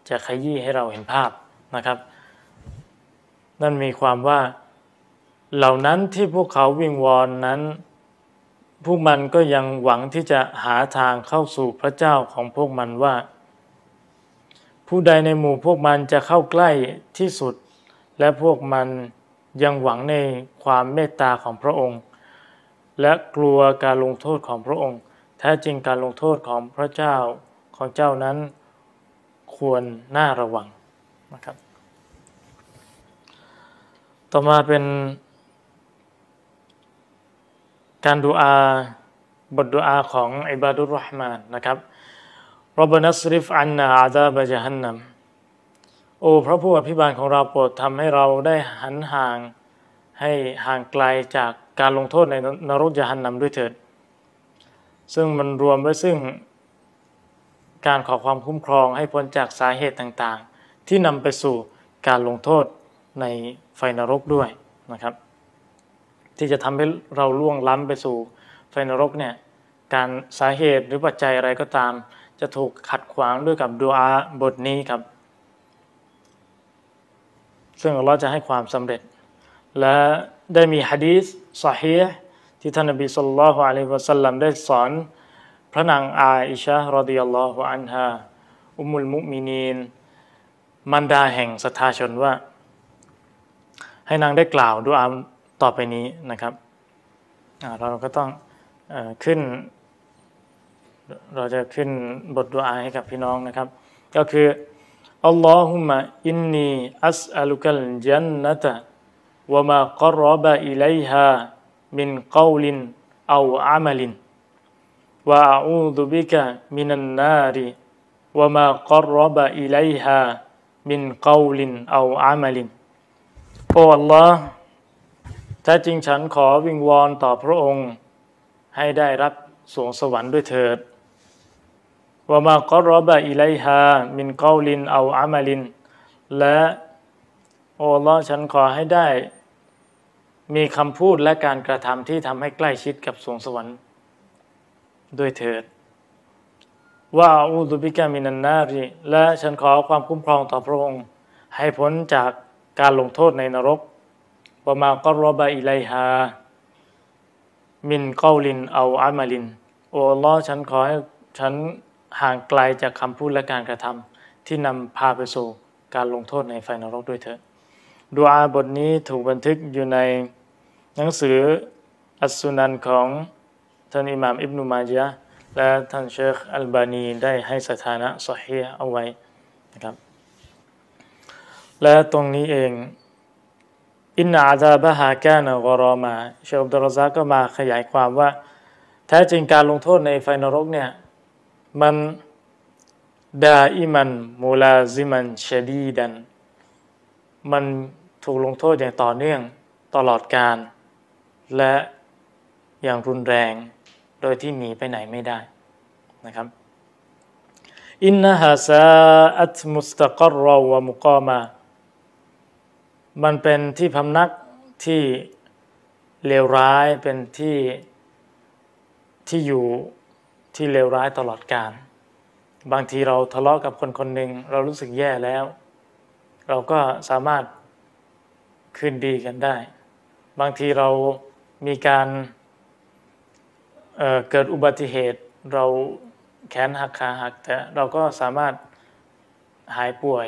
S1: จะขยี้ให้เราเห็นภาพนะครับ นั่นมีความว่าเหล่านั้นที่พวกเขาวิงวอนนั้น พวกมันก็ยังหวังที่จะหาทางเข้าสู่พระเจ้าของพวกมันว่า ผู้ใดในหมู่พวกมันจะเข้าใกล้ที่สุด และพวกมันยังหวังในความเมตตาของพระองค์ และกลัวการลงโทษของพระองค์ แท้จริงการลงโทษของพระเจ้าของเจ้านั้นควรน่าระวังนะครับ ต่อมาเป็น การดูอาบทดูอาของอิบาดุรห์มานนะครับรบนัสริฟอันนาอาซาบะจฮันนัมโอ้พระผู้อภิบาลของเราโปรดทำให้เราได้หันห่างให้ห่างไกลจากการลงโทษในนรกจฮันนัมด้วยเถิด ซึ่งมันรวมไว้ซึ่ง การขอความคุ้มครองให้พ้นจากสาเหตุต่างๆ ที่นำไปสู่การลงโทษในไฟนรกด้วยนะครับ ที่จะทำให้เราล่วงล้ำไปสู่ไฟนรกเนี่ยการสาเหตุหรือปัจจัยอะไรก็ตาม จะถูกขัดขวางด้วยกับดูอาบทนี้ครับ ซึ่งเราจะให้ความสำเร็จ และได้มีฮะดีษสฮี ที่ท่านนบีสุลต่านอะลัยวะสัลลัมได้สอน พระนางอาอิชะรดิยัลลอฮุอันฮาอุมุลมุมินีนมันดาแห่งศรัทธาชนว่า ให้นางได้กล่าวดูอาต่อไปนี้นะครับเราก็ต้องขึ้น เราจะขึ้นบทดุอาให้กับพี่น้องนะครับ ก็คืออัลลอฮุมะอินนีอัสอัลุกัลจันนตะวะมากรบะอิลัยฮา มินกาวลินเอาอามัลินวะอาอูดุบิกะมินันนารีวะมากรบะอิลัยฮามินกาวลินเอาอามัลินโอ้ Allah แท้จริงฉันขอวิงวอนต่อพระองค์ ให้ได้รับสวงสวรรค์ด้วยเถิดว่ามากรบะอิไลฮามินกาลินเอาอามาลิน และโอ้ลอฉันขอให้ได้ มีคำพูดและการกระทำที่ทำให้ใกล้ชิดกับสวงสวรรค์ด้วยเถิดว่าอูดุบิกามินันนารีและฉันขอความคุ้มครองต่อพระองค์ ให้พ้นจากการลงโทษในนรกวมากรบะอิไลฮา มินกาลินเอาอามาลิน โอ้ลอฉันขอให้ฉันห่างไกลจากคำพูดและการกระทำที่นำพาไปสู่การลงโทษในไฟนรกด้วยเถอะดูอาบทนี้ถูกบันทึกอยู่ใน หนังสืออัสสุนันของท่านอิหม่ามอิบนุมาจยะและท่านเชคอัลบานีได้ให้สถานะสฮีเอาไว้นะครับ และตรงนี้เองอินนาอาซาบะฮาแกนกรอมาเชคอับดุลซาก็มาขยายความว่า แท้จริงการลงโทษในไฟนรกเนี่ย มันดาอิมันมูลาซิมันชดีดัน มันถูกลงโทษอย่างต่อเนื่องตลอดการ และอย่างรุนแรงโดยที่หนีไปไหนไม่ได้นะครับอินนะฮะซาอัตมุสตะกรรวะมุกามา มันเป็นที่พำนักที่เลวร้ายเป็นที่ที่อยู่ที่เลวร้ายตลอดกาลบางทีเราทะเลาะกับคนคนหนึ่งเรารู้สึกแย่แล้ว เราก็สามารถคืนดีกันได้ บางทีเรา มีการเเกิดอุบัติเหตุเราแขนหักขาหัก แต่เราก็สามารถหายป่วย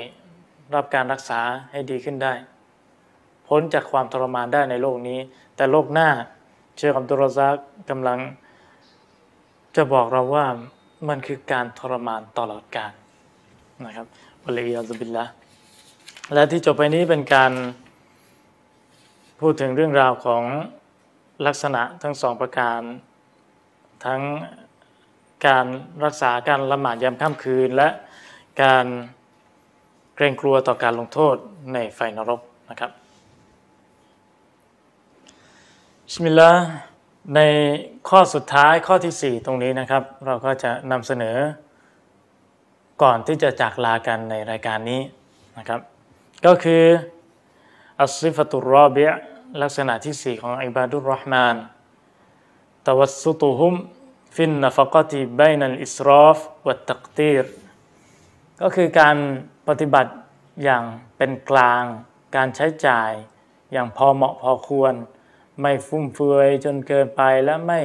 S1: รับการรักษาให้ดีขึ้นได้ พ้นจากความทรมานได้ในโลกนี้ แต่โลกหน้าเชื่อคำตุรซักกำลัง จะบอกเราว่ามันคือการทรมานตลอดกาลนะครับวะลียาซุบิลละและที่จบไปนี้เป็นการพูดถึงเรื่องราวของ ลักษณะทั้งสองประการ ทั้งการรักษาการละหมาดยามค่ำคืน และการเกรงกลัวต่อการลงโทษในไฟนรกนะครับชิมิลลาในข้อสุดท้ายข้อที่ 4 ตรงนี้นะครับ เราก็จะนำเสนอ ก่อนที่จะจากลากันในรายการนี้นะครับ ก็คืออัสซิฟตุรอบีย ลักษณะที่4ของอิบาดุรห์มานตวัสุตุฮุมฟินนฟกติบนัลอิสรอฟวัตตักตีรก็คือการปฏิบัติอย่างเป็นกลาง การใช้จ่ายอย่างพอเหมาะพอควร ไม่ฟุ่มเฟือยจนเกินไปและไม่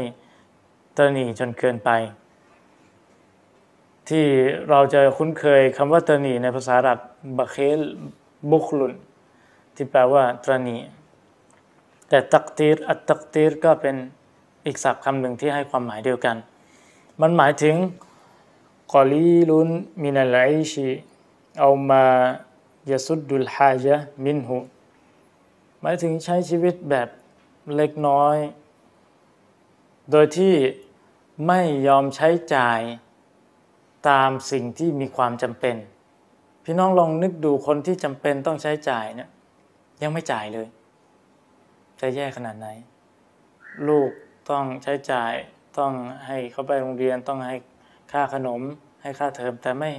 S1: ตรนีจนเกินไป ที่เราจะคุ้นเคยคำว่าตรนีในภาษาอาหรับบะเคลบุคลุนที่แปลว่าตรนี แต่ตักตีรอัตตักตีรก็เป็นอีกศัพท์คำหนึ่งที่ให้ความหมายเดียวกัน มันหมายถึงกอลีลุนมินัลไอชีเอามายาสุดดุลฮาจามินหูหมายถึงใช้ชีวิตแบบเล็กน้อย โดยที่ไม่ยอมใช้จ่ายตามสิ่งที่มีความจำเป็น พี่น้องลองนึกดูคนที่จำเป็นต้องใช้จ่ายเนี่ยยังไม่จ่ายเลย จะแย่ขนาดไหน ลูกต้องใช้จ่ายต้องให้เขาไปโรงเรียนต้องให้ค่าขนม ให้ค่าเทอมแต่ไม่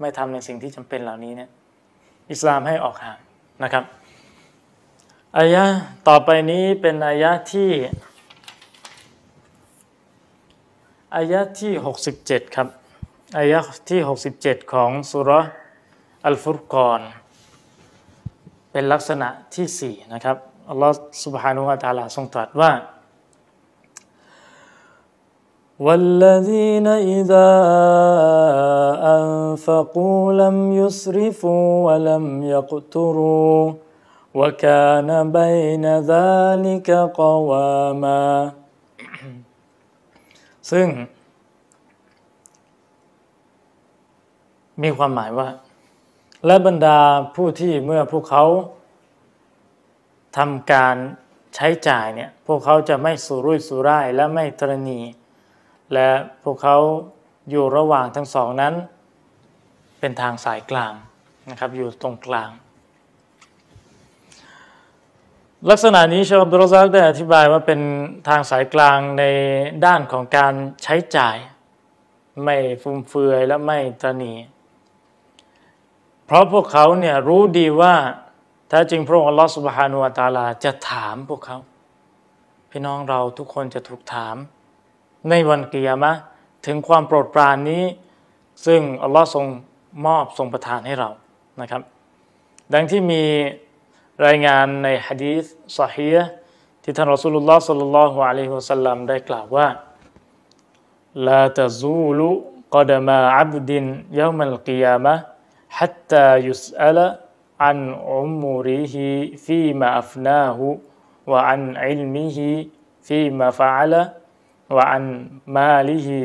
S1: ไม่ทำในสิ่งที่จำเป็นเหล่านี้เนี่ยอิสลามให้ออกห่างนะครับอายะต่อไปนี้เป็นอายะที่อายะที่ 67 ครับอายะที่ 67 ของสุรอัลฟุรกอน เป็นลักษณะที่ 4 นะครับ อัลลอฮฺ سبحانه และ تعالى ทรงตรัสว่า والذين إذا أنفقوا لم يسرفوا ولم يقتروا وكان بين ذلك قواما ซึ่ง มีความหมายว่า และบรรดาผู้ที่เมื่อพวกเขา ทำการใช้จ่ายเนี่ยพวกเขาจะไม่สุรุ่ยสุร่ายและไม่ตรณี และพวกเขาอยู่ระหว่างทั้งสองนั้น เป็นทางสายกลางนะครับอยู่ตรงกลาง ลักษณะนี้ชาวอับดุลซักได้อธิบายว่าเป็นทางสายกลางในด้านของการใช้จ่าย ไม่ฟุ่มเฟือยและไม่ตนีเพราะพวกเขาเนี่ยรู้ดีว่า ถ้าจริงพระองค์อัลลอฮฺสุบฮานุวาตาลาจะถามพวกเขา พี่น้องเราทุกคนจะถูกถามในวันกิยามะถึงความโปรดปรานนี้ ซึ่งอัลลอฮ์ทรงมอบทรงประทานให้เรานะครับ ดังที่มีรายงานในฮะดีษสฮีที่ท่านรอสูลุลลอฮ์สัลลัลลอฮุอะลัยฮิวะสัลลัมได้กล่าวว่าลาตะซูลุกดมาอับดินยามัลกิยามะ حتى يسأل عن عمره فيما أفناه وعن علمه فيما فعل وعن ماله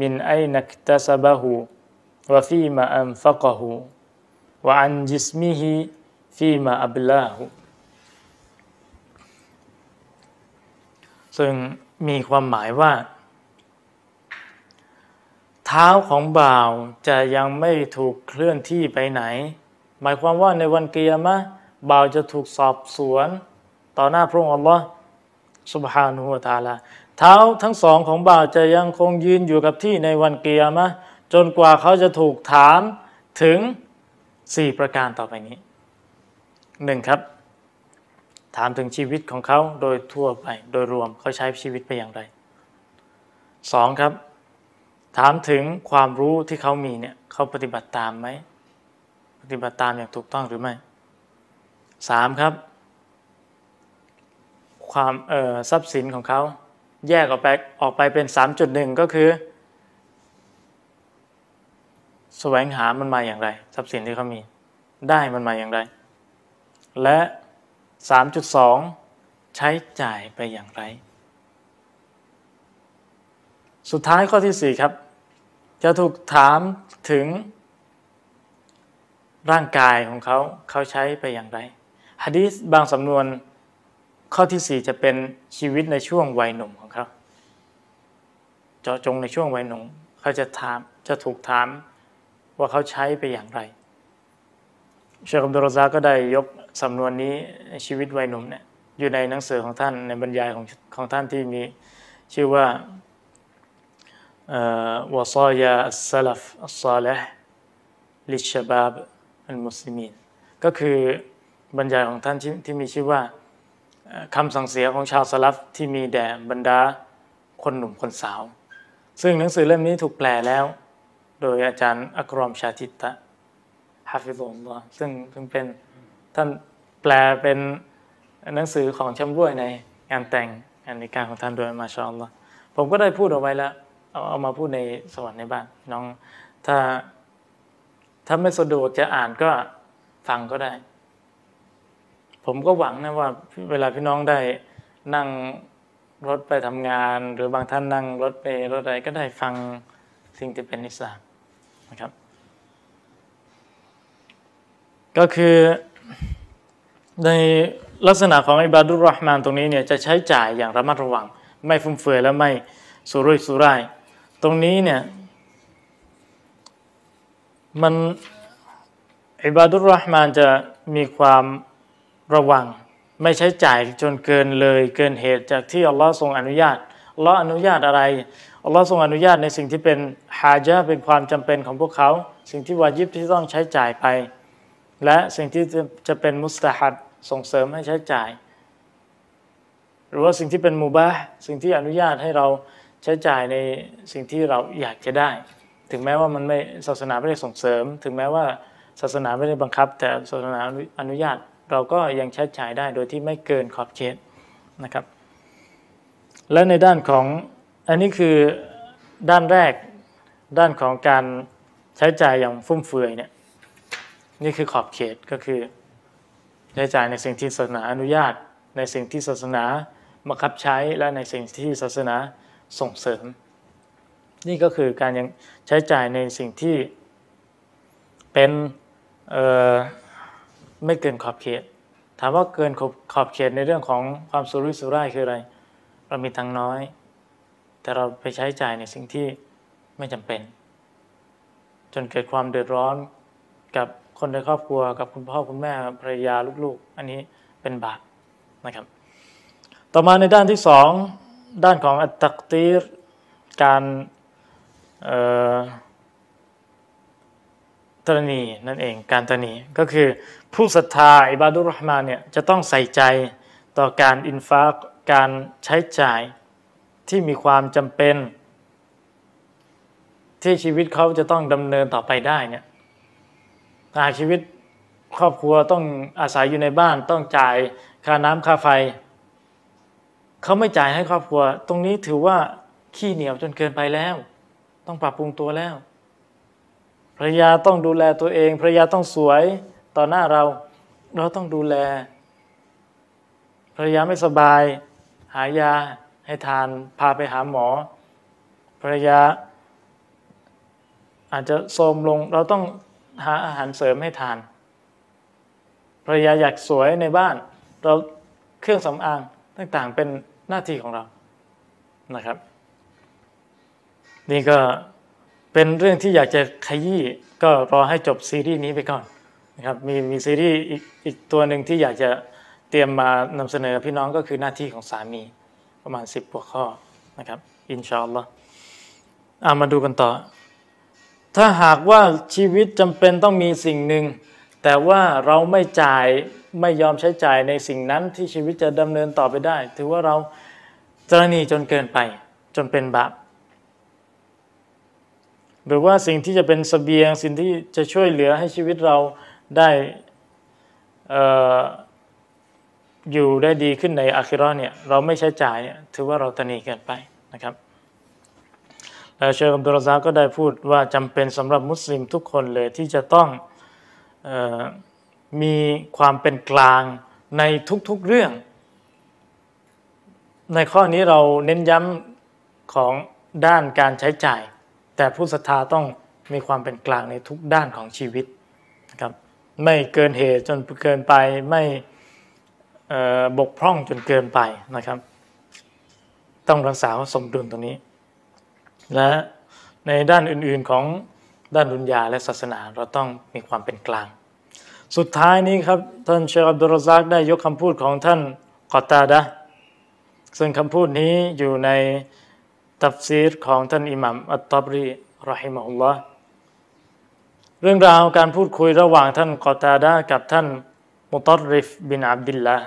S1: มินไอนักตัสบะหุวะฟีมาอันฟักหุวอันจิสมิฮิฟีมาอับลาหุซึ่งมีความหมายว่า เท้าของบ่าวจะยังไม่ถูกเคลื่อนที่ไปไหน หมายความว่าในวันเกียรมะบ่าวจะถูกสอบสวน ต่อหน้าพระองค์อัลลอฮ์สุบฮานุฮุตาลา เท้าทั้งสองของบ่าวจะยังคงยืนอยู่กับที่ในวันเกียรมะจนกว่าเขาจะถูกถามถึง 4 ประการต่อไปนี้หนึ่งครับ ถามถึงชีวิตของเขาโดยทั่วไป โดยรวมเขาใช้ชีวิตไปอย่างไรสองครับ ถามถึงความรู้ที่เขามีเนี่ยเขาปฏิบัติตามไหม ฏิบัติตามอย่างถูกต้องหรือไม่สามครับ ความทรัพย์สินของเขาแยกออกไปออกไปเป็น 3.1 ก็คือแสวงหามันมาอย่างไร ทรัพย์สินที่เขามี ได้มันมาอย่างไร และ 3.2 ใช้จ่ายไปอย่างไร สุดท้ายข้อที่ 4 ครับ จะถูกถามถึง ร่างกายของเขาเขาใช้ไปอย่างไรฮะดีษบางสำนวนข้อที่ 4 จะเป็นชีวิตในช่วงวัยหนุ่มของเขาเจาะจงในช่วงวัยหนุ่มเขาจะถามจะถูกถามว่าเขาใช้ไปอย่างไรเชคอับดุลซาก็ได้ยกสำนวนนี้ชีวิตวัยหนุ่มเนี่ยอยู่ในหนังสือของท่านในบรรยายของของท่านที่มีชื่อว่าوصايا السلف الصالح لشباب المسلمينก็คือบรรยายของท่านที่มีชื่อว่าคำสั่งเสียของชาวสลัฟที่มีแด่บรรดาคนหนุ่มคนสาว ซึ่งหนังสือเล่มนี้ถูกแปลแล้ว โดยอาจารย์อักรอมชาติตะحفظه اللهซึ่งซึ่งเป็นท่านแปลเป็นหนังสือของชำร่วยในงานแต่งงานในการของท่านโดยมาชอลลอผมก็ได้พูดเอาไว้แล้วเอาเอามาพูดในสวรรค์ในบ้านน้องถ้า ถ้าไม่สะดวกจะอ่านก็ฟังก็ได้ ผมก็หวังนะว่า เวลาพี่น้องได้นั่งรถไปทำงาน หรือบางท่านนั่งรถไปรถอะไรก็ได้ฟังสิ่งที่เป็นอิสลามนะครับ ก็คือในลักษณะของอิบาดุรรห์มานตรงนี้เนี่ยจะใช้จ่ายอย่างระมัดระวัง ไม่ฟุ่มเฟือยและไม่สุรุ่ยสุร่าย ตรงนี้เนี่ย มันอิบาดุรห์มานจะมีความระวัง ไม่ใช้จ่ายจนเกินเลยเกินเหตุจากที่อัลลอฮ์ทรงอนุญาตอัลลอฮ์อนุญาตอะไรอัลลอฮ์ทรงอนุญาตในสิ่งที่เป็นฮาจาเป็นความจำเป็นของพวกเขา สิ่งที่วาจิบที่ต้องใช้จ่ายไป และสิ่งที่จะเป็นมุสตาฮัดส่งเสริมให้ใช้จ่าย หรือว่าสิ่งที่เป็นมูบะสิ่งที่อนุญาตให้เราใช้จ่ายในสิ่งที่เราอยากจะได้ ถึงแม้ว่ามันไม่ศาสนาไม่ได้ส่งเสริม ถึงแม้ว่าศาสนาไม่ได้บังคับ แต่ศาสนาอนุญาตเราก็ยังใช้จ่ายได้โดยที่ไม่เกินขอบเขตนะครับ และในด้านของอันนี้คือด้านแรกด้านของการใช้จ่ายอย่างฟุ่มเฟือยเนี่ยนี่คือขอบเขตก็คือ ใช้จ่ายในสิ่งที่ศาสนาอนุญาต ในสิ่งที่ศาสนาบังคับใช้และในสิ่งที่ศาสนาส่งเสริม นี่ก็คือการยังใช้จ่ายในสิ่งที่เป็นไม่เกินขอบเขต ถามว่าเกินขอบเขตในเรื่องของความสุรุ่ยสุร่ายคืออะไร เรามีตังน้อย แต่เราไปใช้จ่ายในสิ่งที่ไม่จำเป็น จนเกิดความเดือดร้อนกับคนในครอบครัวกับคุณพ่อคุณแม่ภรรยาลูกๆ อันนี้เป็นบาปนะครับ ต่อมาในด้านที่สองด้านของอัตตักตีรการ ตรณีนั่นเองการตรณีก็คือผู้ศรัทธาอิบาดุรห์มานเนี่ยจะต้องใส่ใจต่อการอินฟาการใช้จ่ายที่มีความจำเป็น ที่ชีวิตเขาจะต้องดำเนินต่อไปได้เนี่ยหากชีวิตครอบครัวต้องอาศัยอยู่ในบ้านต้องจ่ายค่าน้ำค่าไฟ เขาไม่จ่ายให้ครอบครัว ตรงนี้ถือว่าขี้เหนียวจนเกินไปแล้ว ต้องปรับปรุงตัวแล้วภรรยาต้องดูแลตัวเองภรรยาต้องสวยต่อหน้าเรา เราต้องดูแลภรรยาไม่สบาย หายาให้ทานพาไปหาหมอภรรยา อาจจะโทมลง เราต้องหาอาหารเสริมให้ทานภรรยาอยากสวยในบ้าน เราเครื่องสำอางต่างๆเป็นหน้าที่ของเรานะครับ นี่ก็เป็นเรื่องที่อยากจะขยี้ก็รอให้จบซีรีส์นี้ไปก่อนนะครับมีมีซีรีส์อีกอีกตัวหนึ่งที่อยากจะเตรียมมานำเสนอพี่น้องก็คือหน้าที่ของสามีประมาณ 10หัวข้อนะครับอินชาอัลลอฮ์อามาดูกันต่อ ถ้าหากว่าชีวิตจำเป็นต้องมีสิ่งหนึ่ง แต่ว่าเราไม่จ่ายไม่ยอมใช้จ่ายในสิ่งนั้นที่ชีวิตจะดำเนินต่อไปได้ ถือว่าเราจรณีจนเกินไปจนเป็นบาป หรือว่าสิ่งที่จะเป็นสเสบียงสิ่งที่จะช่วยเหลือให้ชีวิตเราได้อยู่ได้ดีขึ้นในอาคิรอเนี่ยเราไม่ใช้จ่ายเนี่ยถือว่าเราตนีเกินไปนะครับแล้วเชคอับดุลรซาก็ได้พูดว่าจำเป็นสำหรับมุสลิมทุกคนเลยที่จะต้องออมีความเป็นกลางในทุกๆเรื่อง ในข้อนี้เราเน้นย้ำของด้านการใช้จ่าย แต่ผู้ศรัทธาต้องมีความเป็นกลางในทุกด้านของชีวิตนะครับไม่เกินเหตุจนเกินไปไม่บกพร่องจนเกินไปนะครับ ต้องรักษาสมดุลตรงนี้ และในด้านอื่นๆของด้านดุนยาและศาสนาเราต้องมีความเป็นกลาง สุดท้ายนี้ครับท่านเชคอับดุลรซักได้ยกคำพูดของท่านกอตาดะซึ่งคำพูดนี้อยู่ใน ตัฟซีรของท่านอิหมัมอัตตบรีรอฮิมะฮุลลอฮ์เรื่องราวการพูดคุยระหว่างท่านกอตาดะกับท่านมุตริฟบินอับดิลลา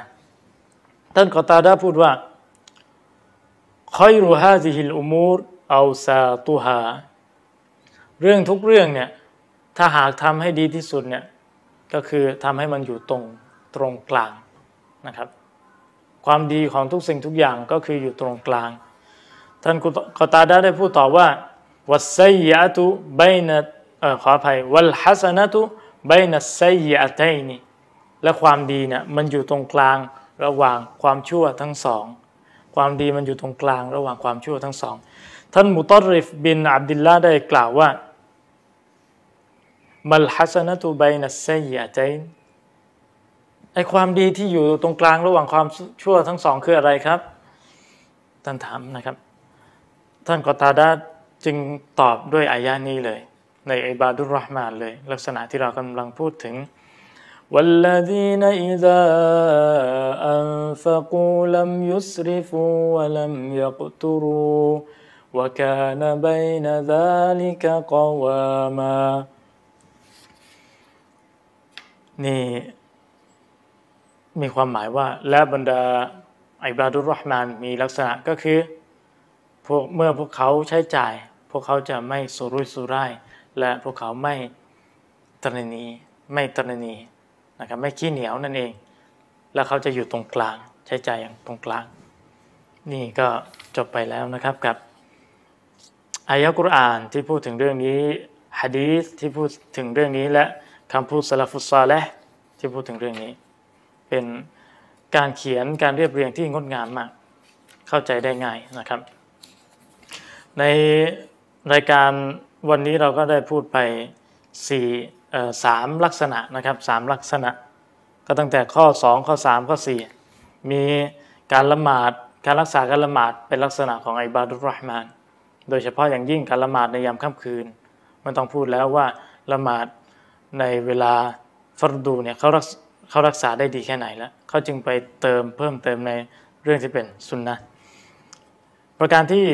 S1: ท่านกอตาดาพูดว่าคอยรูฮาซิฮิลอุมูรเอาซาตุฮาเรื่องทุกเรื่องเนี่ยถ้าหากทำให้ดีที่สุดเนี่ยก็คือทำให้มันอยู่ตรงตรงกลางนะครับ ความดีของทุกสิ่งทุกอย่างก็คืออยู่ตรงกลาง ท่านกอตาดาได้พูดต่อว่าวัสไซยะตุใบนะขออภัยวัลฮัสนะตุใบนัสไซยะตัยนีและความดีเนี่ยมันอยู่ตรงกลางระหว่างความชั่วทั้งสอง ความดีมันอยู่ตรงกลางระหว่างความชั่วทั้งสอง ท่านมุตริฟบินอับดิลลาได้กล่าวว่ามัลฮัสนตุบัยนัสไซยะใจไอความดีที่อยู่ตรงกลางระหว่างความชั่วทั้งสองคืออะไรครับท่านถามนะครับ ท่านกอตาดาจึงตอบด้วยอายานี้เลย ในอิบาดุรห์มานเลย ลักษณะที่เรากำลังพูดถึง والذين إذا أنفقوا لم يسرفوا ولم يقتروا وكان بين ذلك قواما นี่มีความหมายว่าและบรรดาอิบาดุรห์มานมีลักษณะก็คือ พวกเมื่อพวกเขาใช้จ่าย พวกเขาจะไม่สุรุ่ยสุร่าย และพวกเขาไม่ตรณีไม่ตรณีนะครับไม่ขี้เหนียวนั่นเอง แล้วเขาจะอยู่ตรงกลาง ใช้ใจอย่างตรงกลาง นี่ก็จบไปแล้วนะครับกับอายะกุรอานที่พูดถึงเรื่องนี้ฮะดีษที่พูดถึงเรื่องนี้และคำพูดสลัฟุซาและที่พูดถึงเรื่องนี้ เป็นการเขียนการเรียบเรียงที่งดงามมาก เข้าใจได้ง่ายนะครับ ในรายการวันนี้เราก็ได้พูดไปสี่สามลักษณะนะครับสามลักษณะ ก็ตั้งแต่ข้อ 2 ข้อ 3 ข้อ 4 มีการละหมาดการรักษาการละหมาดเป็นลักษณะของอิบาดุรห์มาน โดยเฉพาะอย่างยิ่งการละหมาดในยามค่ำคืนมันต้องพูดแล้วว่าละหมาดในเวลาฟัรดูเนี่ยเขารักเขารักษาได้ดีแค่ไหนแล้วเขาจึงไปเติมเพิ่มเติมในเรื่องที่เป็นสุนนะประการที่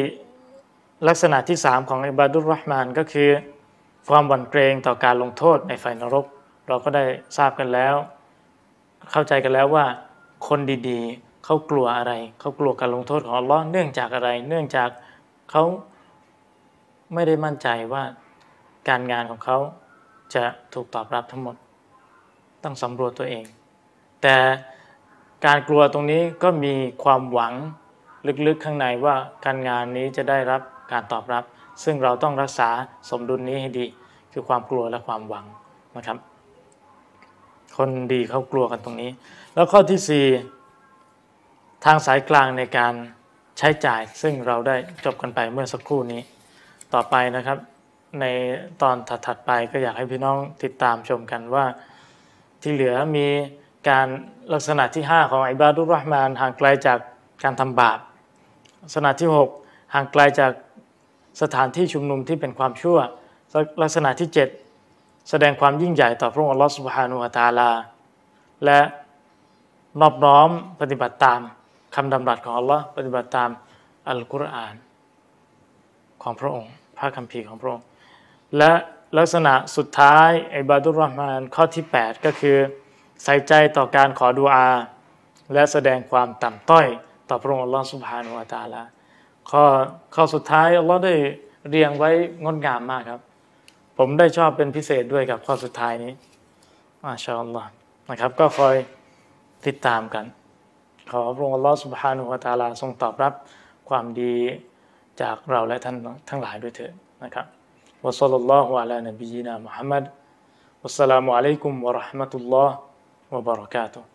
S1: ลักษณะที่ 3 ของอิบาดุรห์มานก็คือ ความหวั่นเกรงต่อการลงโทษในไฟนรก เราก็ได้ทราบกันแล้ว เข้าใจกันแล้วว่า คนดีๆเขากลัวอะไร เขากลัวการลงโทษของอัลลอฮ์เนื่องจากอะไร เนื่องจากเขาไม่ได้มั่นใจว่าการงานของเขาจะถูกตอบรับทั้งหมด ต้องสำรวจตัวเอง แต่การกลัวตรงนี้ก็มีความหวังลึกๆข้างในว่าการงานนี้จะได้รับ การตอบรับ ซึ่งเราต้องรักษาสมดุลนี้ให้ดี คือความกลัวและความหวังนะครับ คนดีเขากลัวกันตรงนี้ แล้วข้อที่ 4 ทางสายกลางในการใช้จ่าย ซึ่งเราได้จบกันไปเมื่อสักครู่นี้ ต่อไปนะครับ ในตอนถัดๆไปก็อยากให้พี่น้องติดตามชมกันว่า ที่เหลือมีการลักษณะที่ 5 ของอิบาดุรห์มานห่างไกลจากการทำบาปลักษณะที่ 6 ห่างไกลจาก สถานที่ชุมนุมที่เป็นความชั่ว ลักษณะที่ 7 แสดงความยิ่งใหญ่ต่อพระองค์อัลลอฮฺสุบฮานุวาตาลา และนอบน้อมปฏิบัติตามคำดำรัสของอัลลอฮ์ปฏิบัติตามอัลกุรอานของพระองค์ พระคัมภีร์ของพระองค์ และลักษณะสุดท้ายอิบาดุรห์มานข้อที่ 8 ก็คือ ใส่ใจต่อการขอดุอา และแสดงความต่ำต้อยต่อพระองค์อัลลอฮฺสุบฮานุวาตาลา ข้อข้อสุดท้ายอัลลอฮ์ได้เรียงไว้งดงามมากครับ ผมได้ชอบเป็นพิเศษด้วยกับข้อสุดท้ายนี้มาชาอัลลอฮ์นะครับ ก็คอยติดตามกัน ขอพระองค์อัลลอฮฺสุบฮานุวะตาลาทรงตอบรับความดีจากเราและท่านทั้งหลายด้วยเถิดนะครับวะซัลลัลลอฮุอะลานบีนามุฮัมมัดวัสสลามุอะลัยกุมวะราะห์มะตุลลอฮ์วะบะเราะกาตุฮ์